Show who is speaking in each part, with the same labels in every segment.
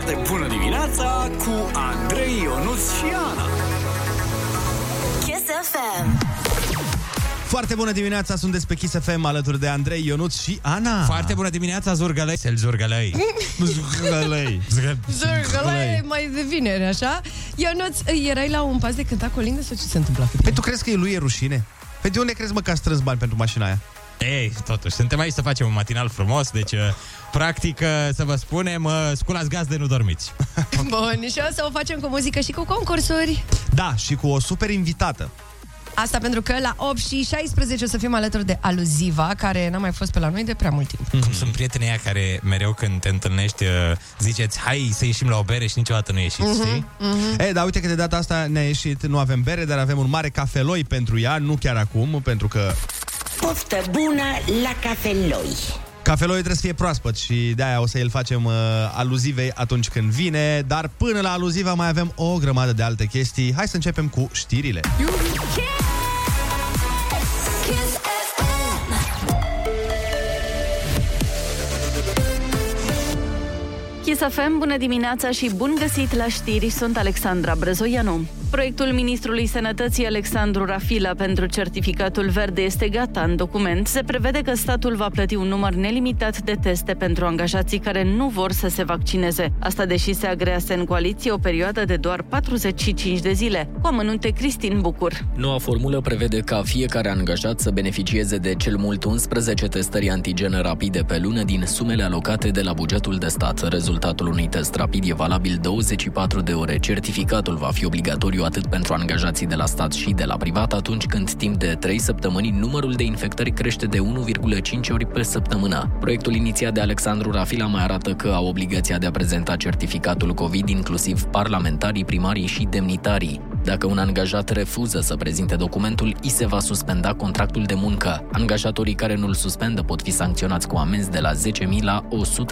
Speaker 1: foarte bună dimineața cu Andrei, Ionuț și Ana.
Speaker 2: Kiss FM.
Speaker 3: Foarte bună dimineața, sunteți pe Kiss FM alături de Andrei, Ionuț și Ana.
Speaker 4: Foarte bună dimineața, Zurgălăi. Sel Zurgălăi.
Speaker 3: Zurgălăi.
Speaker 5: Zurgălăi mai de vineri, așa? Ionuț, erai la un pas de cântat colinde sau ce se întâmplă? cu tine?
Speaker 3: Păi tu crezi că e lui e rușine? Păi de unde crezi mă că a strâns bani pentru mașina aia?
Speaker 4: Ei, totuși, suntem aici să facem un matinal frumos, deci, uh, practic, uh, să vă spunem, uh, sculați gaz de nu dormiți.
Speaker 5: Bun, și o să o facem cu muzică și cu concursuri.
Speaker 3: Da, și cu o super invitată.
Speaker 5: Asta pentru că la 8 și 16 o să fim alături de Aluziva, care n-a mai fost pe la noi de prea mult timp.
Speaker 4: Cum sunt prietenii aia care mereu când te întâlnești uh, ziceți, hai să ieșim la o bere și niciodată nu ieșiți,
Speaker 5: Mhm.
Speaker 4: știi?
Speaker 3: E, dar uite că de data asta ne-a ieșit, nu avem bere, dar avem un mare cafeloi pentru ea, nu chiar acum, pentru că
Speaker 2: Poftă bună la cafeloi.
Speaker 3: cafeloi trebuie să fie proaspăt și de-aia o să îl facem uh, aluzivei atunci când vine, dar până la aluziva mai avem o grămadă de alte chestii. Hai să începem cu știrile.
Speaker 2: Kiss FM.
Speaker 6: Kiss FM, bună dimineața și bun găsit la știri, sunt Alexandra Brezoianu. Proiectul ministrului Sănătății Alexandru Rafila pentru certificatul verde este gata în document. Se prevede că statul va plăti un număr nelimitat de teste pentru angajații care nu vor să se vaccineze. Asta deși se agrease în coaliție o perioadă de doar 45 de zile. Cu amănunte Cristin Bucur.
Speaker 7: Noua formulă prevede ca fiecare angajat să beneficieze de cel mult 11 testări antigene rapide pe lună din sumele alocate de la bugetul de stat. Rezultatul unui test rapid e valabil 24 de ore. Certificatul va fi obligatoriu atât pentru angajații de la stat și de la privat atunci când timp de 3 săptămâni numărul de infectări crește de 1,5 ori pe săptămână. Proiectul inițiat de Alexandru Rafila mai arată că au obligația de a prezenta certificatul COVID inclusiv parlamentarii, primarii și demnitarii. Dacă un angajat refuză să prezinte documentul, i se va suspenda contractul de muncă. Angajatorii care nu-l suspendă pot fi sancționați cu amenzi de la 10.000 la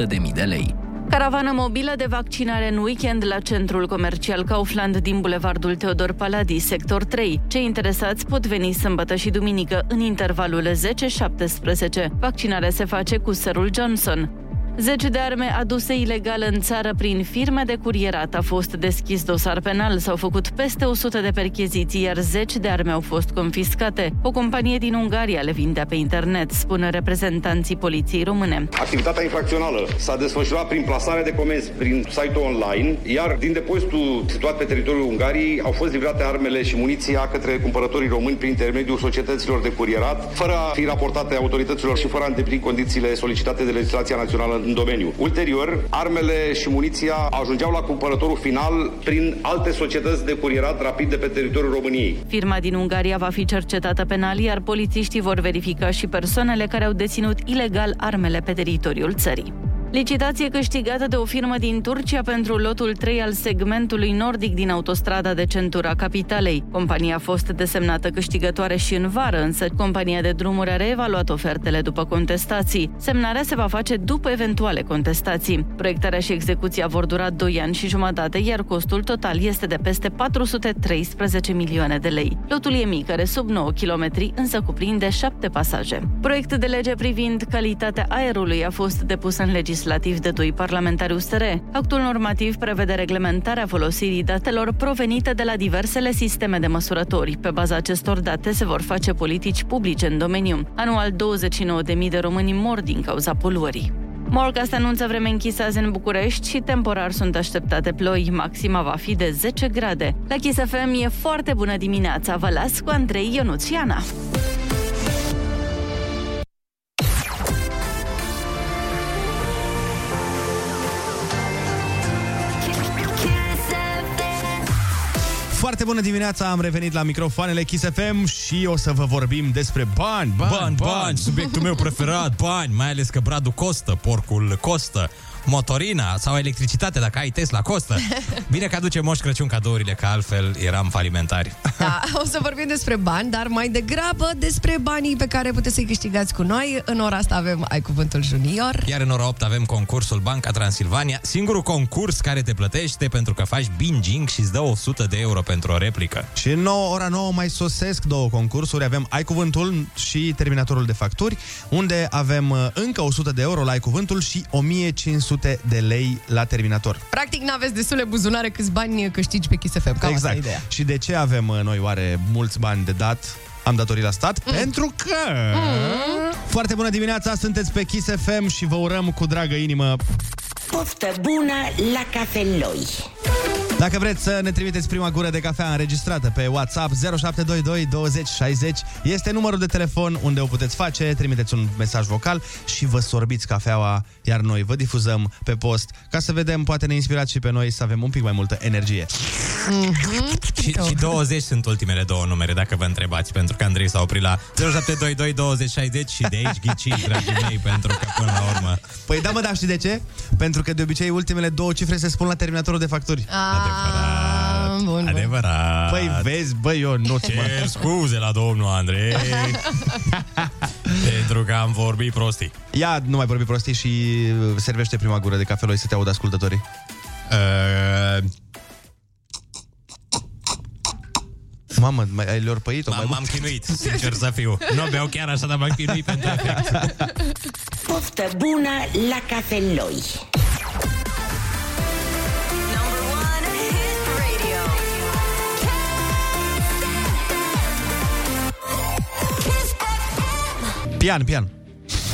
Speaker 7: 100.000 de lei.
Speaker 6: Caravană mobilă de vaccinare în weekend la centrul comercial Kaufland din Bulevardul Teodor Paladi, sector 3. Cei interesați pot veni sâmbătă și duminică în intervalul 10-17. Vaccinarea se face cu sărul Johnson. Zece de arme aduse ilegal în țară prin firme de curierat a fost deschis dosar penal. S-au făcut peste 100 de percheziții, iar zeci de arme au fost confiscate. O companie din Ungaria le vindea pe internet, spun reprezentanții poliției române.
Speaker 8: Activitatea infracțională s-a desfășurat prin plasarea de comenzi prin site-ul online, iar din depozitul situat pe teritoriul Ungariei au fost livrate armele și muniția către cumpărătorii români prin intermediul societăților de curierat, fără a fi raportate autorităților și fără a îndeplini condițiile solicitate de legislația națională în domeniu. Ulterior, armele și muniția ajungeau la cumpărătorul final prin alte societăți de curierat rapid de pe teritoriul României.
Speaker 6: Firma din Ungaria va fi cercetată penal, iar polițiștii vor verifica și persoanele care au deținut ilegal armele pe teritoriul țării. Licitație câștigată de o firmă din Turcia pentru lotul 3 al segmentului nordic din autostrada de centura capitalei. Compania a fost desemnată câștigătoare și în vară, însă compania de drumuri a reevaluat ofertele după contestații. Semnarea se va face după eventuale contestații. Proiectarea și execuția vor dura 2 ani și jumătate, iar costul total este de peste 413 milioane de lei. Lotul e mic, are sub 9 km, însă cuprinde 7 pasaje. Proiect de lege privind calitatea aerului a fost depus în legislativ de doi parlamentari USR. Actul normativ prevede reglementarea folosirii datelor provenite de la diversele sisteme de măsurători. Pe baza acestor date se vor face politici publice în domeniu. Anual 29.000 de români mor din cauza poluării. Morcast anunță vreme închisă azi în București și temporar sunt așteptate ploi. Maxima va fi de 10 grade. La Kiss FM e foarte bună dimineața. Vă las cu Andrei Ionuțiana.
Speaker 3: Foarte bună dimineața, am revenit la microfoanele Kiss FM și o să vă vorbim despre bani, bani,
Speaker 4: Bani, bani, subiectul meu preferat, bani, mai ales că Bradu costă, porcul costă, motorina sau electricitate, dacă ai Tesla, costă. Bine că aduce Moș Crăciun cadourile, că altfel eram falimentari.
Speaker 5: Da, o să vorbim despre bani, dar mai degrabă despre banii pe care puteți să-i câștigați cu noi. În ora asta avem Ai Cuvântul Junior.
Speaker 4: Iar în ora 8 avem concursul Banca Transilvania, singurul concurs care te plătește pentru că faci binging și îți dă 100 de euro pentru o replică.
Speaker 3: Și în 9, ora 9 mai sosesc două concursuri. Avem Ai Cuvântul și Terminatorul de Facturi, unde avem uh, încă 100 de euro la Ai Cuvântul și 1500 500 de lei la terminator.
Speaker 5: Practic n-aveți destule buzunare câți bani câștigi pe Kiss FM. Cam asta e
Speaker 3: exact.
Speaker 5: ideea.
Speaker 3: Și de ce avem uh, noi oare mulți bani de dat? Am datorii la stat? Mm. Pentru că... Mm. Foarte bună dimineața, sunteți pe Kiss FM și vă urăm cu dragă inimă
Speaker 2: Poftă bună la cafeloi.
Speaker 3: Dacă vreți să ne trimiteți prima gură de cafea înregistrată pe WhatsApp 0722 20 60 este numărul de telefon unde o puteți face, trimiteți un mesaj vocal și vă sorbiți cafeaua, iar noi vă difuzăm pe post ca să vedem, poate ne inspirați și pe noi să avem un pic mai multă energie.
Speaker 4: Și, și 20 sunt ultimele două numere, dacă vă întrebați, pentru că Andrei s-a oprit la 0722 20 60 și de aici ghiciți, dragii mei, pentru că până la urmă...
Speaker 3: Păi da, mă, dar știi de ce? Pentru că de obicei ultimele două cifre se spun la terminatorul de facturi.
Speaker 5: Ah, bun, bun.
Speaker 4: Adevărat.
Speaker 3: Păi vezi, băi, eu nu
Speaker 4: Cer scuze la domnul Andrei Pentru că am vorbit prostii
Speaker 3: Ia, nu mai vorbi prostii și uh, servește prima gură de cafeloi să te audă ascultătorii.
Speaker 4: uh,
Speaker 3: Mamă, mai, ai lor păit-o?
Speaker 4: M-am, m-am chinuit, sincer să fiu Nu beau chiar așa, dar m-am chinuit pentru efect
Speaker 2: Poftă bună la cafeloi.
Speaker 3: Pian, pian.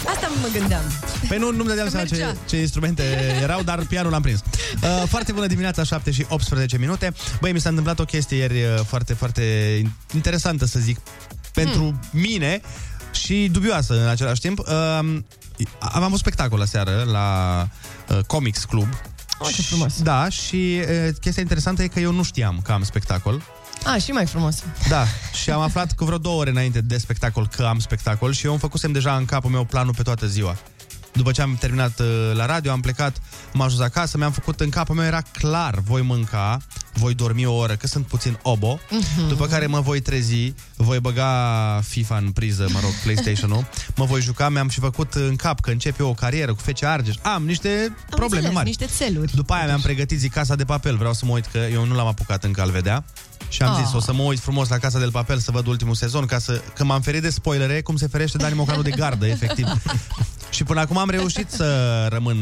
Speaker 5: Asta mă gândeam.
Speaker 3: Păi nu, nu-mi dădeam
Speaker 5: Că
Speaker 3: seama ce,
Speaker 5: mergea.
Speaker 3: ce instrumente erau, dar pianul l-am prins. Uh, foarte bună dimineața, 7 și 18 minute. Băi, mi s-a întâmplat o chestie ieri uh, foarte, foarte interesantă, să zic, pentru
Speaker 5: Hmm.
Speaker 3: mine și dubioasă în același timp. Uh, aveam un spectacol la seară la uh, Comics Club.
Speaker 5: Oh, ce frumos.
Speaker 3: Da, și uh, chestia interesantă e că eu nu știam că am spectacol.
Speaker 5: A, și mai frumos.
Speaker 3: Da, și am aflat cu vreo două ore înainte de spectacol că am spectacol și eu îmi făcusem deja în capul meu planul pe toată ziua. După ce am terminat uh, la radio, am plecat, m-am ajuns acasă, mi-am făcut în capul meu, era clar, voi mânca, voi dormi o oră, că sunt puțin obo,
Speaker 5: Mhm.
Speaker 3: după care mă voi trezi, voi băga FIFA în priză, mă rog, PlayStation-ul, mă voi juca, mi-am și făcut în cap că încep eu o carieră cu Fece Argeș, am niște
Speaker 5: Am
Speaker 3: probleme
Speaker 5: înțeles,
Speaker 3: mari.
Speaker 5: niște țeluri.
Speaker 3: După aia mi-am pregătit zi Casa de Papel, vreau să mă uit că eu nu l-am apucat încă al vedea. Și am
Speaker 5: Ah.
Speaker 3: zis, o să mă uit frumos la Casa del Papel să văd ultimul sezon, ca să, că m-am ferit de spoilere, cum se ferește Dani Mocanu de gardă, efectiv. și până acum am reușit să rămân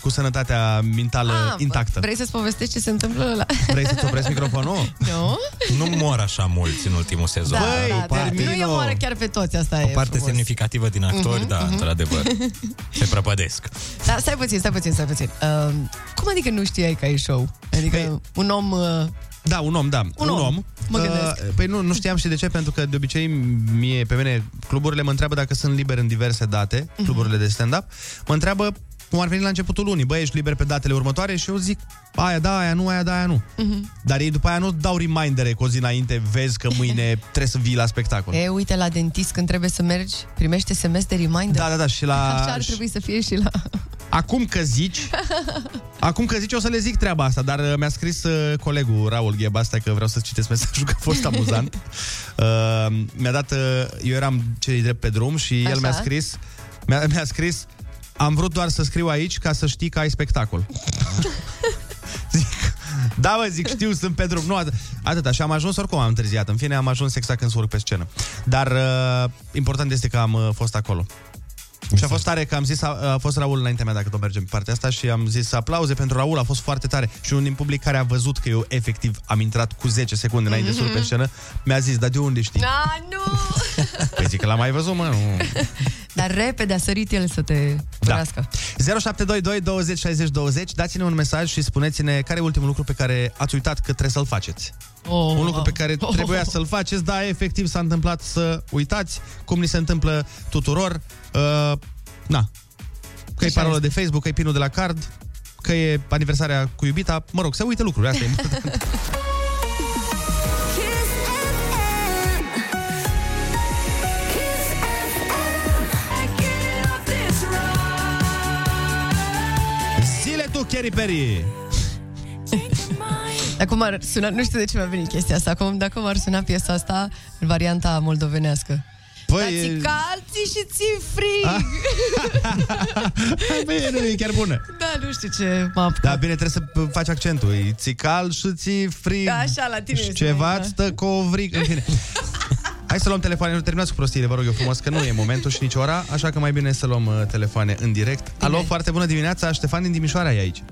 Speaker 3: cu sănătatea mentală
Speaker 5: Ah,
Speaker 3: intactă.
Speaker 5: Vrei să-ți povestești ce se întâmplă la...
Speaker 3: Vrei să-ți opresc microfonul?
Speaker 5: Nu?
Speaker 4: Nu mor așa mulți în ultimul sezon
Speaker 5: Da,
Speaker 3: Băi,
Speaker 5: da, da.
Speaker 3: termino.
Speaker 5: Nu e moară chiar pe toți, asta
Speaker 4: O
Speaker 5: e
Speaker 4: parte
Speaker 5: frumos.
Speaker 4: semnificativă din actori, da, într-adevăr Se prăpădesc
Speaker 5: Da, stai puțin, stai puțin, stai puțin. Uh, cum adică nu știai că ai show? Adică
Speaker 3: Păi-
Speaker 5: un om... Uh,
Speaker 3: Da, un om, da.
Speaker 5: Un om, mă gândesc.
Speaker 3: păi nu, nu știam și de ce, pentru că de obicei mie, pe mine, cluburile mă întreabă dacă sunt liber în diverse date,
Speaker 5: Mhm.
Speaker 3: cluburile de stand-up, mă întreabă cum ar veni la începutul lunii, băi, ești liber pe datele următoare și eu zic, aia da, aia nu, aia da, aia nu.
Speaker 5: Mhm.
Speaker 3: Dar ei după aia nu dau remindere cu o zi înainte, vezi că mâine trebuie să vii la spectacol.
Speaker 5: e, uite, la dentist când trebuie să mergi, primești SMS de reminder.
Speaker 3: Da, da, da, și la...
Speaker 5: Așa ar trebui să fie și la...
Speaker 3: Acum că zici, acum că zici, o să le zic treaba asta, dar uh, mi-a scris uh, colegul Raul Gheba asta că vreau să citesc mesajul, că a fost amuzant. Uh, mi-a dat, uh, eu eram cei drept pe drum și el
Speaker 5: Așa.
Speaker 3: mi-a scris, mi-a, mi-a scris, am vrut doar să scriu aici ca să știi că ai spectacol. zic, da, mă, zic, știu, sunt pe drum. Nu, at- atâta. Și am ajuns, oricum am întârziat. În fine, am ajuns exact când să urc pe scenă. Dar uh, important este că am uh, fost acolo. Și a fost tare că am zis, a, a fost Raul înaintea mea, dacă tot mergem pe partea asta, și am zis aplauze pentru Raul, a fost foarte tare. Și unul din public care a văzut că eu efectiv am intrat cu 10 secunde înainte să urc pe scenă, mi-a zis, dar de unde știi?
Speaker 5: Ah, nu!
Speaker 3: Păi zic că l-am mai văzut, mă, nu.
Speaker 5: Dar repede a sărit el să te
Speaker 3: Da.
Speaker 5: curească.
Speaker 3: 0722 20 60 20 Dați-ne un mesaj și spuneți-ne care e ultimul lucru pe care ați uitat că trebuie să-l faceți.
Speaker 5: Oh,
Speaker 3: Un lucru pe care trebuia să-l faceți, dar efectiv s-a întâmplat să uitați, cum ni se întâmplă tuturor. Uh, na. Că e
Speaker 5: Așa
Speaker 3: parola
Speaker 5: este.
Speaker 3: de Facebook, că e pinul de la card, că e aniversarea cu iubita. Mă rog, se uită lucruri, asta e important. Zile tu, Kerry Perry!
Speaker 5: Acum ar suna, nu știu de ce mi-a venit chestia asta, acum dacă m-ar suna piesa asta în varianta moldovenească.
Speaker 3: Păi,
Speaker 5: Dați
Speaker 3: e-
Speaker 5: calții și ți frig!
Speaker 3: Bine, nu, e chiar bună.
Speaker 5: Da, nu știu ce m-a apucat.
Speaker 3: Da, bine, trebuie să faci accentul. E ți cal și ți frig.
Speaker 5: Da, așa, la tine
Speaker 3: Și
Speaker 5: este,
Speaker 3: ceva
Speaker 5: da.
Speaker 3: îți stă covrig. În fine. Hai să luăm telefoane, nu terminați cu prostiile, vă rog eu frumos, că nu e momentul și nici ora, așa că mai bine să luăm uh, telefoane în direct. Alo, foarte bună dimineața, Ștefan din Timișoara e aici.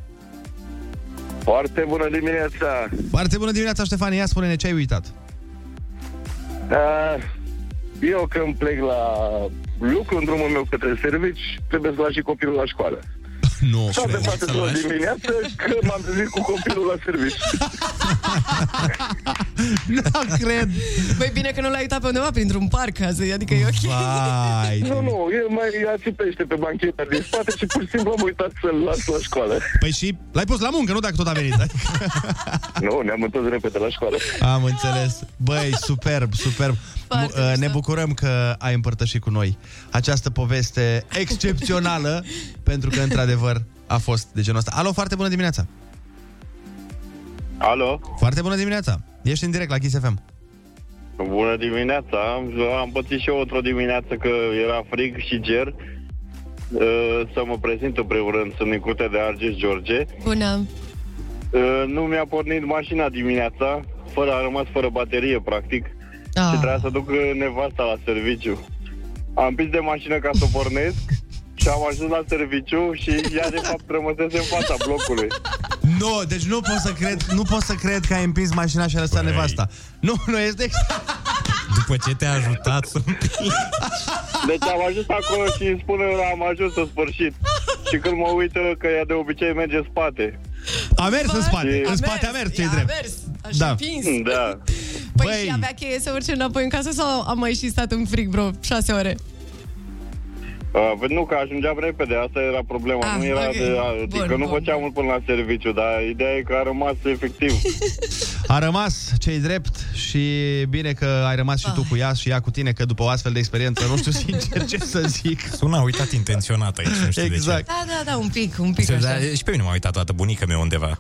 Speaker 9: Foarte bună dimineața!
Speaker 3: Foarte bună dimineața, Ștefan, ia spune-ne ce ai uitat.
Speaker 9: Uh, eu când plec la lucru în drumul meu către servici, trebuie să las și copilul la școală.
Speaker 3: Nu,
Speaker 9: S-a de față de la dimineață că m-am trezit cu copilul la servici.
Speaker 3: Nu cred.
Speaker 5: Băi, bine că nu l-ai uitat pe undeva printr-un parc, azi, adică e ok.
Speaker 3: Vai,
Speaker 9: Nu, nu, el mai ațipește pe bancheta din spate și pur și simplu am uitat să-l las la școală.
Speaker 3: Păi și l-ai pus la muncă, nu dacă tot a venit.
Speaker 9: Nu, ne-am întors repede la școală.
Speaker 3: Am înțeles. Băi, superb, superb.
Speaker 5: Foarte
Speaker 3: M- uh,
Speaker 5: mișto.
Speaker 3: ne bucurăm că ai împărtășit cu noi această poveste excepțională, pentru că, într-adevăr, a fost de genul ăsta. Alo, foarte bună dimineața!
Speaker 9: Alo,
Speaker 3: Foarte bună dimineața! Ești în direct la Kiss FM.
Speaker 9: bună dimineața. Am, am pățit și eu într-o dimineață că era frig și ger. Uh, Să mă prezint în primul rând, sunt Nicute de Argeș George.
Speaker 5: Bună.
Speaker 9: Uh, Nu mi-a pornit mașina dimineața, fără, a rămas fără baterie, practic.
Speaker 5: Ah.
Speaker 9: Și trebuia să duc uh, nevasta la serviciu. Am pus de mașină ca să o pornesc și am ajuns la serviciu și ea de fapt rămăsese în fața blocului.
Speaker 3: Nu, deci nu pot să cred, nu pot să cred că ai împins mașina și a lăsat
Speaker 4: Băi.
Speaker 3: nevasta. Nu, nu este
Speaker 4: După ce te-a ajutat să
Speaker 9: Deci am ajuns acolo și îmi spune am ajuns în sfârșit. Și când mă uită că ea de obicei merge în spate.
Speaker 3: A mers în spate,
Speaker 9: A
Speaker 3: în spate a mers, ce-i
Speaker 5: a
Speaker 3: drept.
Speaker 5: mers, așa
Speaker 3: Da.
Speaker 5: da. pins.
Speaker 9: Da.
Speaker 5: Păi
Speaker 3: Băi.
Speaker 5: și avea cheie să urce înapoi în casă sau am mai și stat în frig vreo șase ore?
Speaker 9: Uh, nu, că ajungeam repede, asta era problema.
Speaker 5: Ah,
Speaker 9: nu era
Speaker 5: ok.
Speaker 9: de, adică
Speaker 5: Bun,
Speaker 9: nu
Speaker 5: bun.
Speaker 9: făceam mult până la serviciu, dar ideea e că a rămas efectiv.
Speaker 3: A rămas cei drept și bine că ai rămas și tu cu ea și ea cu tine, că după o astfel de experiență, nu știu sincer ce să zic.
Speaker 4: Sună a uitat intenționat aici, nu știu
Speaker 3: Exact.
Speaker 5: Da, da, da, un pic, un pic
Speaker 4: de ce.
Speaker 5: așa.
Speaker 4: Da, și pe mine m-a uitat toată bunica mea undeva.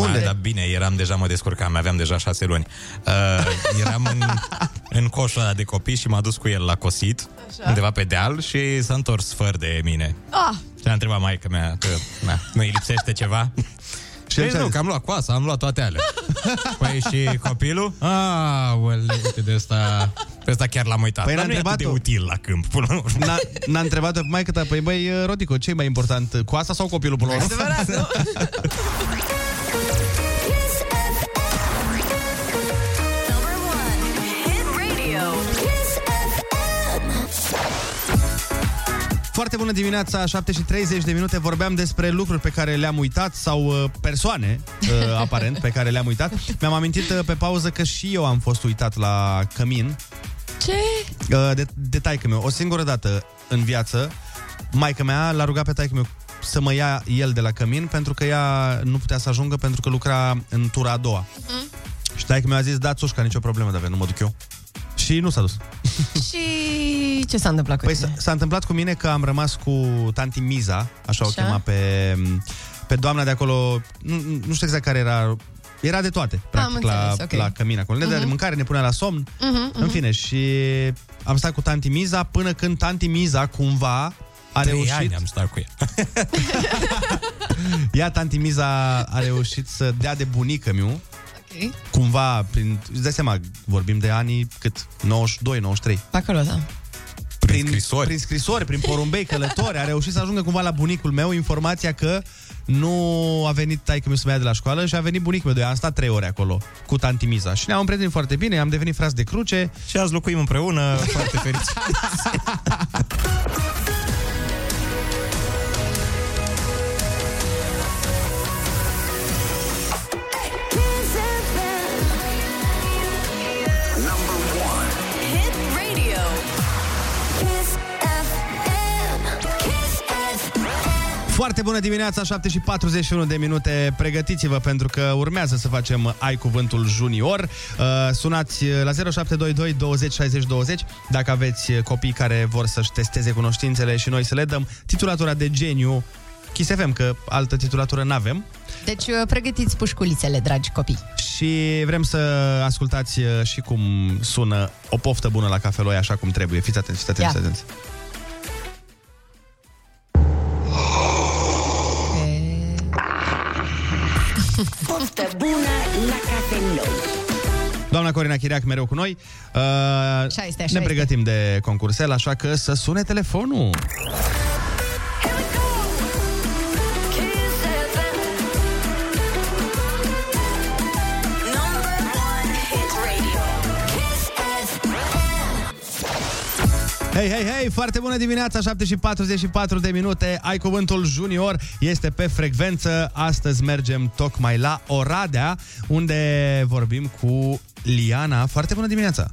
Speaker 3: Unde?
Speaker 4: A, dar bine, eram deja, mă descurcam, aveam deja șase luni. Uh, eram în, în coșul ăla de copii și m-a dus cu el la cosit, Așa. undeva pe deal și s-a întors fără de mine.
Speaker 5: Ah,
Speaker 4: Și a întrebat maica mea că na, nu îi lipsește ceva. Și
Speaker 3: el
Speaker 4: păi
Speaker 3: ce-a
Speaker 4: nu,
Speaker 3: zis?
Speaker 4: că am luat coasa, am luat toate alea. Păi și copilul? Aoleu, uite de asta, de asta chiar l-am uitat.
Speaker 3: Păi
Speaker 4: Dar
Speaker 3: n-a
Speaker 4: nu e atât de
Speaker 3: întrebat-o.
Speaker 4: util la câmp, până la urmă.
Speaker 3: N-a, n-a întrebat-o pe maică ta, păi băi, Rodico, ce e mai important, coasa sau copilul până la urmă?
Speaker 5: adevărat, nu?
Speaker 3: Foarte bună dimineața, 7 și 30 de minute. Vorbeam despre lucruri pe care le-am uitat Sau uh, persoane, uh, aparent, pe care le-am uitat. Mi-am amintit uh, pe pauză că și eu am fost uitat la cămin.
Speaker 5: Ce?
Speaker 3: uh, de, de taică meu. O singură dată în viață Maica mea l-a rugat pe taică meu să mă ia el de la cămin Pentru că ea nu putea să ajungă Pentru că lucra în tura a doua. Și taică meu a zis, dați țușca, nicio problemă, dar nu mă duc eu Și nu s-a dus
Speaker 5: Și ce s-a întâmplat cu
Speaker 3: Păi
Speaker 5: tine?
Speaker 3: s-a, s-a întâmplat cu mine că am rămas cu tanti Miza, așa, o
Speaker 5: Așa.
Speaker 3: chema pe, pe doamna de acolo, nu, nu știu exact care era, era de toate, practic, la,
Speaker 5: înțeles, ok.
Speaker 3: la cămin acolo. Ne dădea de mâncare, ne punea la somn,
Speaker 5: Mhm,
Speaker 3: în fine, și am stat cu tanti Miza până când tanti Miza cumva a
Speaker 4: Trei
Speaker 3: reușit,
Speaker 4: ani am stat cu ea.
Speaker 3: ea, tanti Miza a reușit să dea de bunică miu,
Speaker 5: Ok.
Speaker 3: cumva, prin, îți dai seama, vorbim de anii cât? 92, 93.
Speaker 5: Pe acolo, da.
Speaker 4: Prin scrisori.
Speaker 3: Prin scrisori, prin porumbei, călători. A reușit să ajungă cumva la bunicul meu informația că nu a venit taică meu să mă ia de la școală și a venit bunicul meu. Eu am stat trei ore acolo cu tanti Miza și ne-am împrietenit foarte bine, am devenit frați de cruce.
Speaker 4: Și azi locuim împreună, foarte fericiți.
Speaker 3: Foarte bună dimineața, 7 și 41 de minute. Pregătiți-vă pentru că urmează să facem Ai Cuvântul Junior. Uh, Sunați la 0722 20 60 20 dacă aveți copii care vor să-și testeze cunoștințele și noi să le dăm titulatura de geniu Kiss FM, că altă titulatură n-avem.
Speaker 5: Deci uh, pregătiți pușculițele, dragi copii.
Speaker 3: Și vrem să ascultați uh, și cum sună o poftă bună la cafeloi, așa cum trebuie. Fiți atenți, fiți atenți,
Speaker 5: Ia.
Speaker 3: fiți atenți.
Speaker 10: Poftă bună la cafelou.
Speaker 3: Doamna Corina Chiriac mereu cu noi. Uh,
Speaker 5: Așa este, așa
Speaker 3: ne
Speaker 5: este.
Speaker 3: pregătim de concursel, așa că să sune telefonul. Hei, hei, hei, foarte bună dimineața, 7 și 44 de minute. Ai cuvântul junior, este pe frecvență. Astăzi mergem tocmai la Oradea, unde vorbim cu Liana. Foarte bună dimineața!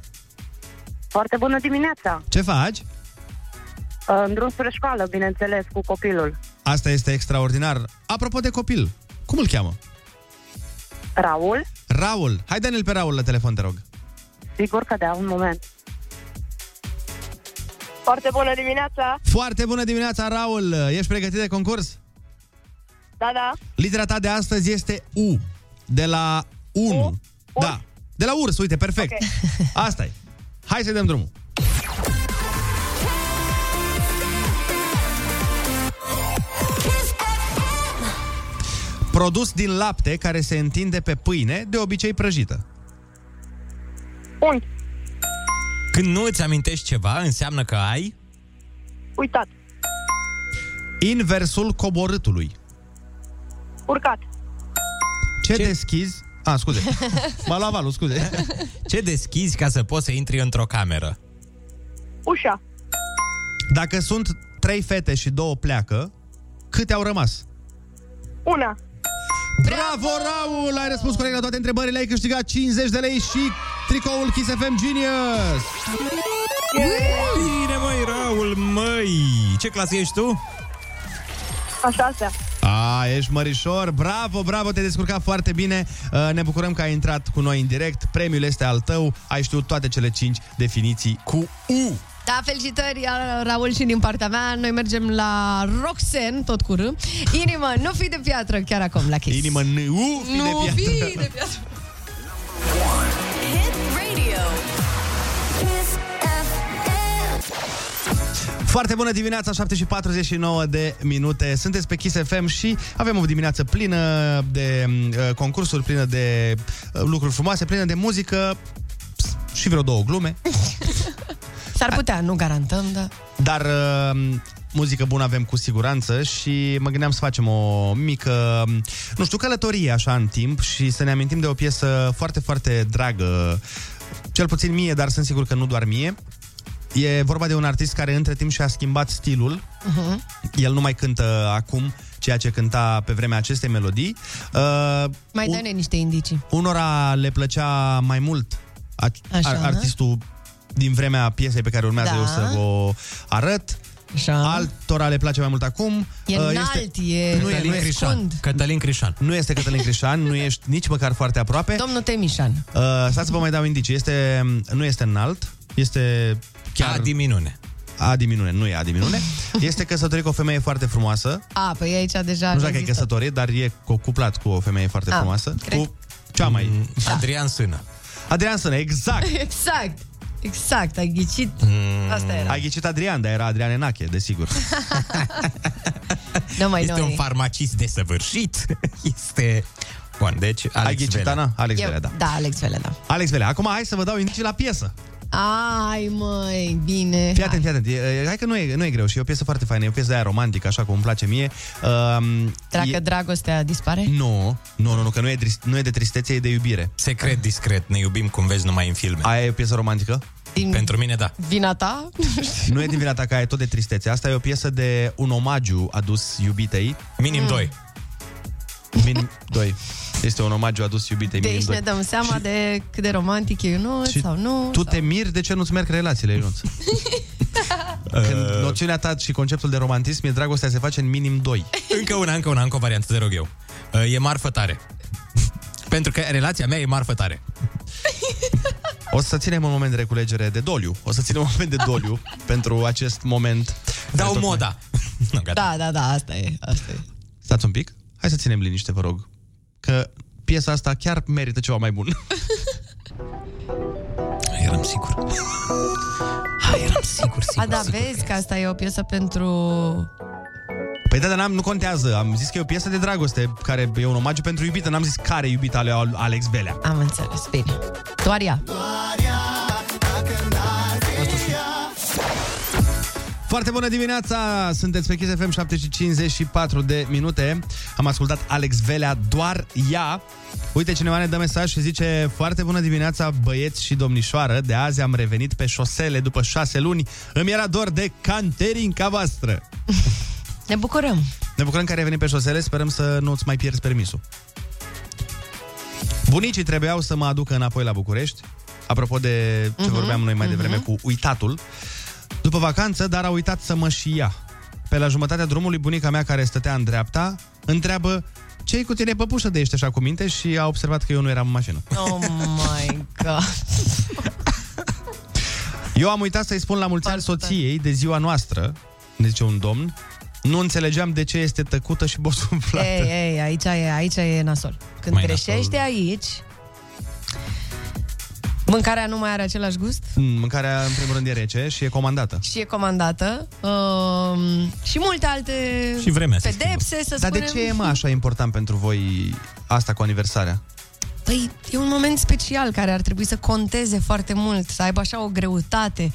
Speaker 10: Foarte bună dimineața!
Speaker 3: Ce faci?
Speaker 10: În drum spre școală, bineînțeles, cu copilul.
Speaker 3: Asta este extraordinar. Apropo de copil, cum îl cheamă?
Speaker 10: Raul,
Speaker 3: Raul. Hai dă-ne-l pe Raul la telefon, te rog.
Speaker 10: sigur că da, un moment. Foarte bună dimineața!
Speaker 3: Foarte bună dimineața, Raul! Ești pregătit de concurs?
Speaker 10: Da, da.
Speaker 3: Litera ta de astăzi este U. De la 1. Da. De la urs, uite, perfect. Okay. asta e. Hai să dăm drumul. Produs din lapte care se întinde pe pâine, de obicei prăjită.
Speaker 10: Unghi,
Speaker 4: Când nu îți amintești ceva, înseamnă că ai...
Speaker 10: uitat,
Speaker 3: Inversul coborâtului.
Speaker 10: urcat,
Speaker 3: Ce, Ce? deschizi... A, scuze. M-a luat valul, scuze.
Speaker 4: Ce deschizi ca să poți să intri într-o cameră?
Speaker 10: ușa,
Speaker 3: Dacă sunt trei fete și două pleacă, câte au rămas?
Speaker 10: una,
Speaker 3: Bravo, Raul! Ai răspuns corect la toate întrebările, ai câștigat 50 de lei și tricoul Kiss FM Genius!
Speaker 4: Bine, măi, Raul, măi! Ce clasă ești tu?
Speaker 10: a șasea.
Speaker 3: A, ești mărișor, bravo, bravo, te-ai descurcat foarte bine Uh, Ne bucurăm că ai intrat cu noi în direct Premiul este al tău, ai știut toate cele 5 definiții cu U
Speaker 5: Da, felicitări, Raul, și din partea mea. Noi mergem la Roxen, tot cu R. Inimă, nu fi de piatră, chiar acum, la Kiss.
Speaker 3: Inimă în U, fi
Speaker 5: nu
Speaker 3: de
Speaker 5: fi
Speaker 3: piatră
Speaker 5: de piatră.
Speaker 3: Foarte bună dimineața, 7 și 49 de minute. Sunteți pe Kiss FM și avem o dimineață plină de uh, concursuri Plină de uh, lucruri frumoase, plină de muzică Și vreo două glume.
Speaker 5: S-ar putea, nu garantăm, da.
Speaker 3: Dar uh, muzică bună avem cu siguranță și mă gândeam să facem o mică, nu știu, călătorie așa în timp și să ne amintim de o piesă foarte, foarte dragă, cel puțin mie, dar sunt sigur că nu doar mie. E vorba de un artist care între timp și-a schimbat stilul.
Speaker 5: Uh-huh.
Speaker 3: El nu mai cântă acum ceea ce cânta pe vremea acestei melodii. Uh,
Speaker 5: Mai dă-ne niște indicii.
Speaker 3: unora le plăcea mai mult a,
Speaker 5: Așa.
Speaker 3: a, artistul din vremea piesei pe care urmează
Speaker 5: Da.
Speaker 3: eu să vă arăt.
Speaker 5: Așa.
Speaker 3: Altora le place mai mult acum.
Speaker 5: E
Speaker 3: Uh,
Speaker 5: înalt, e
Speaker 3: nu e, nu e
Speaker 5: scund.
Speaker 4: Cătălin Crișan.
Speaker 3: Nu este Cătălin Crișan, nu ești nici măcar foarte aproape.
Speaker 5: Domnul Temișan.
Speaker 3: Uh, stați să vă mai dau indicii. Este, nu este înalt, este chiar...
Speaker 4: Adi Minune.
Speaker 3: Adi Minune, nu e Adi Minune. Este căsătorit cu o femeie foarte frumoasă.
Speaker 5: A, păi aici deja...
Speaker 3: nu știu dacă e
Speaker 5: există.
Speaker 3: căsătorit, dar e cu- cuplat cu o femeie foarte
Speaker 5: Ah,
Speaker 3: frumoasă.
Speaker 5: cred.
Speaker 3: Cu cea mai...
Speaker 4: Mm, Adrian Sână.
Speaker 3: Adrian Sână, exact.
Speaker 5: Exact. Exact, ai ghicit.
Speaker 3: Mm.
Speaker 5: Asta era.
Speaker 3: Ai ghicit Adrian, dar era Adrian Enache, desigur.
Speaker 5: Nu mai
Speaker 4: Este
Speaker 5: noi.
Speaker 4: un farmacist desăvârșit. Este... Bun, deci Alex
Speaker 3: Ai ghicit,
Speaker 4: Velea.
Speaker 3: Ana? Alex
Speaker 5: Eu-
Speaker 3: Velea, da.
Speaker 5: Da, Alex Vele, da.
Speaker 3: Alex Velea, acum hai să vă dau indicii la piesă.
Speaker 5: Ai, măi, bine.
Speaker 3: Fii atent, fii atent. E- Hai că nu e, nu e greu și e o piesă foarte faină. E o piesă de aia romantică, așa cum îmi place mie. Um,
Speaker 5: Dacă
Speaker 3: e...
Speaker 5: dragostea dispare?
Speaker 3: Nu, nu, nu, nu, că nu e, dris- nu e de tristețe, e de iubire.
Speaker 4: Secret discret, ne iubim cum vezi numai în filme.
Speaker 3: Aia e o piesă romantică?
Speaker 5: Din
Speaker 4: Pentru mine, da.
Speaker 5: vina ta?
Speaker 3: Nu e din vina ta că e tot de tristețe. Asta e o piesă de un omagiu adus iubitei.
Speaker 4: Minim
Speaker 5: Mm.
Speaker 4: 2.
Speaker 3: Minim 2. Este un omagiu adus iubitei
Speaker 5: De
Speaker 3: minim
Speaker 5: aici
Speaker 3: 2.
Speaker 5: ne dăm seama de cât de romantic e Ionuț
Speaker 3: Și
Speaker 5: sau nu.
Speaker 3: Tu
Speaker 5: sau...
Speaker 3: te miri de ce nu-ți merg relațiile, Ionuț. Când noțiunea ta și conceptul de romantism e dragostea se face în minim 2.
Speaker 4: Încă una, încă una, încă o variantă, te rog eu. Uh, E marfă tare. Pentru că relația mea e marfă tare.
Speaker 3: O să ținem un moment de reculegere de doliu. O să ținem un moment de doliu pentru acest moment.
Speaker 4: Dau
Speaker 3: Care tot-
Speaker 4: moda. Nu, gata.
Speaker 5: Da, da, da, asta e. Asta e.
Speaker 3: Stați un pic. Hai să ținem liniște, vă rog. Că piesa asta chiar merită ceva mai bun.
Speaker 4: Eram sigur. Hai, eram sigur, sigur,
Speaker 5: A, da,
Speaker 4: sigur.
Speaker 5: vezi că asta e o piesă pentru...
Speaker 3: Păi da, dar n-am, nu contează. Am zis că e o piesă de dragoste care e un omagiu pentru iubită. N-am zis care iubită ale lui Alex Velea.
Speaker 5: Am înțeles, bine. Doar ea.
Speaker 3: Foarte bună dimineața! Sunteți pe Kiss FM 7 și 54 de minute. Am ascultat Alex Velea, doar ea. Uite, cineva ne dă mesaj și zice Foarte bună dimineața, băieți și domnișoară. De azi am revenit pe șosele după șase luni. Îmi era dor de canterinca voastră.
Speaker 5: Ne bucurăm.
Speaker 3: Ne bucurăm că ai revenit pe șosele, sperăm să nu-ți mai pierzi permisul. Bunicii trebuiau să mă aducă înapoi la București, apropo de ce
Speaker 5: Mhm,
Speaker 3: vorbeam noi mai
Speaker 5: mhm.
Speaker 3: devreme cu uitatul. După vacanță, dar a uitat să mă și ia. Pe la jumătatea drumului, bunica mea care stătea în dreapta, întreabă ce cu tine, păpușă, de ești așa cu minte? Și a observat că eu nu eram în mașină.
Speaker 5: Oh my god.
Speaker 3: Eu am uitat să-i spun la mulți ani soției de ziua noastră, ne zice un domn, nu înțelegeam de ce este tăcută și bosunflată.
Speaker 5: Ei, ei, aici e, aici e nasol. Când
Speaker 3: Mai
Speaker 5: greșești
Speaker 3: nasol.
Speaker 5: aici, mâncarea nu mai are același gust
Speaker 3: Mm, Mâncarea, în primul rând, e rece și e comandată.
Speaker 5: și e comandată. Um, și multe alte
Speaker 3: Și vremea se
Speaker 5: pedepse, să
Speaker 3: Dar
Speaker 5: spunem.
Speaker 3: de ce e, mă, așa important pentru voi asta cu aniversarea?
Speaker 5: Păi, e un moment special care ar trebui să conteze foarte mult, să aibă așa o greutate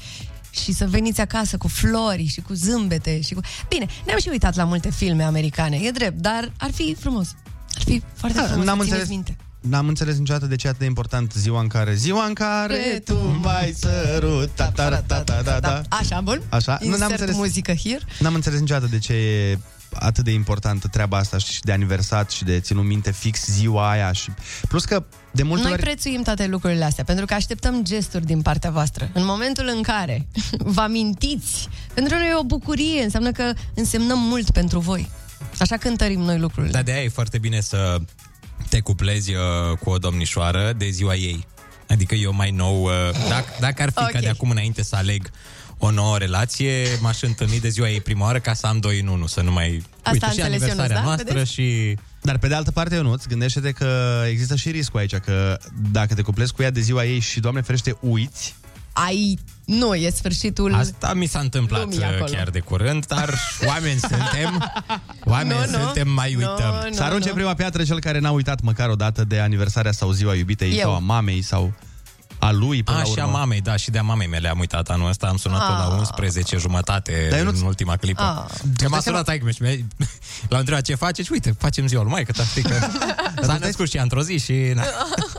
Speaker 5: și să veniți acasă cu flori și cu zâmbete și cu... Bine, ne-am și uitat la multe filme americane, e drept, dar ar fi frumos. Ar fi foarte
Speaker 3: Da,
Speaker 5: frumos
Speaker 3: n-am
Speaker 5: să
Speaker 3: înțeles.
Speaker 5: țineți minte.
Speaker 3: N-am înțeles niciodată de ce e atât de important ziua în care... Ziua în care tu mai sărut ta ta ta ta ta ta
Speaker 5: Așa, bun?
Speaker 3: Așa? Nu, n-am
Speaker 5: Insert
Speaker 3: înțeles.
Speaker 5: muzică here.
Speaker 3: N-am înțeles niciodată de ce e atât de importantă treaba asta și de aniversat și de ținut minte fix ziua aia și plus că de multe
Speaker 5: Noi
Speaker 3: ori
Speaker 5: prețuim toate lucrurile astea, pentru că așteptăm gesturi din partea voastră. În momentul în care vă amintiți, pentru noi e o bucurie, înseamnă că însemnăm mult pentru voi. Așa cântărim noi lucrurile.
Speaker 4: Dar de aia e foarte bine să te cuplezi uh, cu o domnișoară de ziua ei. Adică eu mai nou, uh, dacă, dacă ar fi okay. ca
Speaker 5: Ok.
Speaker 4: de acum înainte să aleg o nouă relație, m-aș întâlni de ziua ei prima oară ca să am doi în unul, să nu mai...
Speaker 5: Asta
Speaker 4: Uite,
Speaker 5: a
Speaker 4: și
Speaker 5: înțeles
Speaker 4: aniversarea
Speaker 5: Ionuț, da?
Speaker 4: noastră
Speaker 5: Vedeți?
Speaker 4: și...
Speaker 3: Dar pe de altă parte, Ionuț, gândește-te că există și riscul aici, că dacă te cuplezi cu ea de ziua ei și, Doamne ferește, uiți,
Speaker 5: Ai, nu, e sfârșitul...
Speaker 4: Asta mi s-a întâmplat
Speaker 5: lumii
Speaker 4: uh,
Speaker 5: acolo.
Speaker 4: chiar de curând, dar oameni suntem, oameni
Speaker 5: Nu, nu.
Speaker 4: suntem, mai uităm.
Speaker 5: Nu,
Speaker 3: să arunce
Speaker 5: nu.
Speaker 3: prima piatră cel care n-a uitat măcar o dată de aniversarea sau ziua iubitei
Speaker 5: Eu.
Speaker 3: sau a mamei sau a lui până
Speaker 4: A,
Speaker 3: la
Speaker 4: și a
Speaker 3: urmă.
Speaker 4: mamei, da, și de a mamei mele am uitat anul ăsta, am sunat-o la
Speaker 5: Ah.
Speaker 4: 11 jumătate
Speaker 3: Dar eu nu-
Speaker 4: în ultima clipă.
Speaker 5: Ah.
Speaker 4: Că m-a sunat aici și mi-a- l-am întrebat ce faci și uite, facem ziua lui maică ta, știi că s-a născut și ea într-o zi și... Na.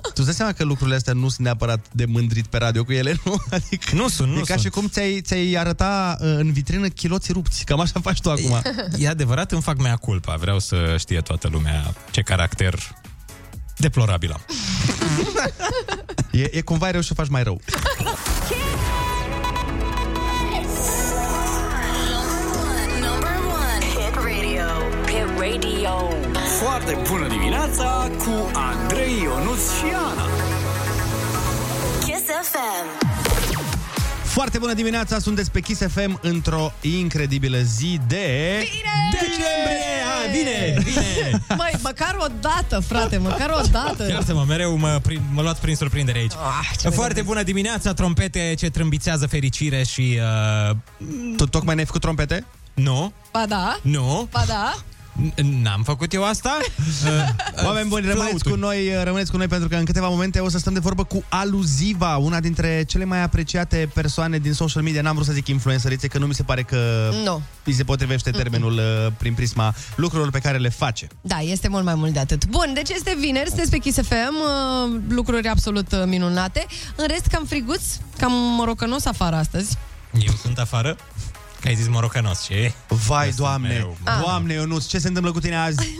Speaker 3: Tu îți dai seama că lucrurile astea nu sunt neapărat de mândrit pe radio cu ele, nu? Adică
Speaker 4: Nu sunt, nu
Speaker 3: e ca
Speaker 4: sunt.
Speaker 3: și cum ți-ai, ți-ai arăta uh, în vitrină chiloții rupți. Cam așa faci tu acum.
Speaker 4: E adevărat, îmi fac mea culpa. Vreau să știe toată lumea ce caracter deplorabil am.
Speaker 3: E, e cumva rău și o faci mai rău.
Speaker 2: Number one. Hit radio. Hit radio.
Speaker 1: Foarte bună dimineața cu Andrei Ionuț și Ana.
Speaker 2: Kiss FM.
Speaker 3: Foarte bună dimineața, sunteți pe Kiss FM într-o incredibilă zi de...
Speaker 4: Decembrie! A, Bine, bine!
Speaker 5: Măi, măcar o dată, frate, măcar o dată.
Speaker 4: Iartă-mă, mereu mă, prin, mă luați prin surprindere aici.
Speaker 5: Ah, ce
Speaker 4: Foarte bună dimineața, trompete ce trâmbițează fericire și... Uh,
Speaker 3: Tu tocmai ne-ai făcut trompete?
Speaker 4: nu,
Speaker 5: Ba da,
Speaker 4: nu,
Speaker 5: ba da.
Speaker 4: N- n-am făcut eu asta. Uh,
Speaker 3: Oameni buni, rămâneți cu noi, rămâneți cu noi pentru că în câteva momente o să stăm de vorbă cu Aluziva, una dintre cele mai apreciate persoane din social media. N-am vrut să zic influențărițe, că nu mi se pare că
Speaker 5: Nu.
Speaker 3: îi se potrivește termenul uh, prin prisma lucrurilor pe care le face.
Speaker 5: Da, este mult mai mult de atât. Bun, deci este vineri, sunteți pe Kiss FM, uh, lucruri absolut uh, minunate. În rest, cam friguț, cam morocănos afară astăzi.
Speaker 4: eu sunt afară. Că ai zis morocănos, ce?
Speaker 3: Vai,
Speaker 4: Asta
Speaker 3: doamne,
Speaker 4: mereu.
Speaker 3: doamne, Ionuț, ce se întâmplă cu tine azi?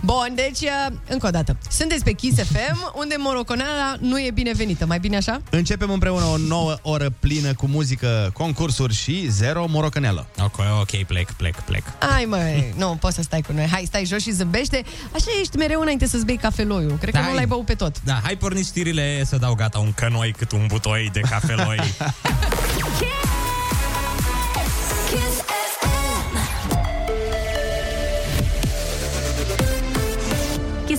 Speaker 5: Bun, deci, uh, încă o dată, sunteți pe Kiss FM, unde moroconeala nu e binevenită. Mai bine așa?
Speaker 3: Începem împreună o nouă oră plină cu muzică, concursuri și zero morocăneală.
Speaker 4: Ok, ok, plec, plec, plec.
Speaker 5: Ai măi, nu, poți să stai cu noi. Hai, stai jos și zâmbește. Așa ești mereu înainte să-ți bei cafeloiul. Cred că
Speaker 4: Da,
Speaker 5: nu l-ai băut pe tot.
Speaker 4: Da, hai porniți știrile să dau gata un cănoi cât un butoi de cafeloi.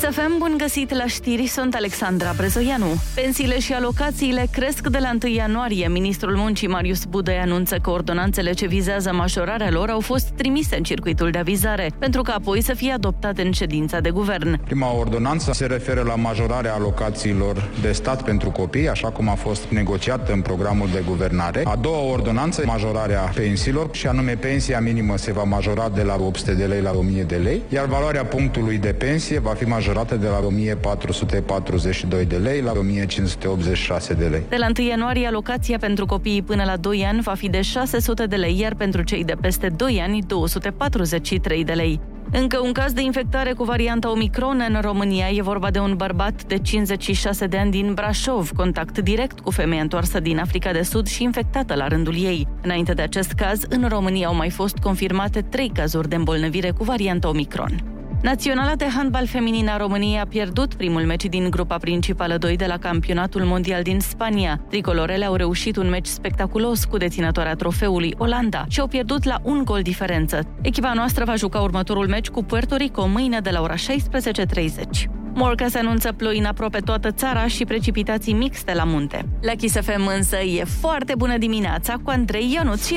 Speaker 2: FM.
Speaker 6: Kiss FM, FM, bun găsit la știri, sunt Alexandra Brezoianu. Pensiile și alocațiile cresc de la 1 ianuarie. Ministrul Muncii Marius Budăi anunță că ordonanțele ce vizează majorarea lor au fost trimise în circuitul de avizare, pentru că apoi să fie adoptate în ședința de guvern.
Speaker 11: Prima ordonanță se referă la majorarea alocațiilor de stat pentru copii, așa cum a fost negociată în programul de guvernare. A doua ordonanță, majorarea pensiilor, și anume pensia minimă se va majora de la 800 de lei la 1000 de lei, iar valoarea punctului de pensie va fi majorată de la 1442 de lei la 1586 de lei.
Speaker 6: De la 1 ianuarie, alocația pentru copiii până la 2 ani va fi de 600 de lei, iar pentru cei de peste 2 ani 243 de lei. Încă un caz de infectare cu varianta Omicron în România. E vorba de un bărbat de 56 de ani din Brașov, contact direct cu femeia întoarsă din Africa de Sud și infectată la rândul ei. Înainte de acest caz, în România au mai fost confirmate trei cazuri de îmbolnăvire cu varianta Omicron. Naționala de handbal feminin a României a pierdut primul meci din grupa principală 2 de la campionatul mondial din Spania. Tricolorele au reușit un meci spectaculos cu deținătoarea trofeului Olanda și au pierdut la un gol diferență. Echipa noastră va juca următorul meci cu Puerto Rico mâine de la ora 16.30. Morca se anunță ploi în aproape toată țara și precipitații mixte la munte. La Kiss FM însă e foarte bună dimineața cu Andrei Ionuț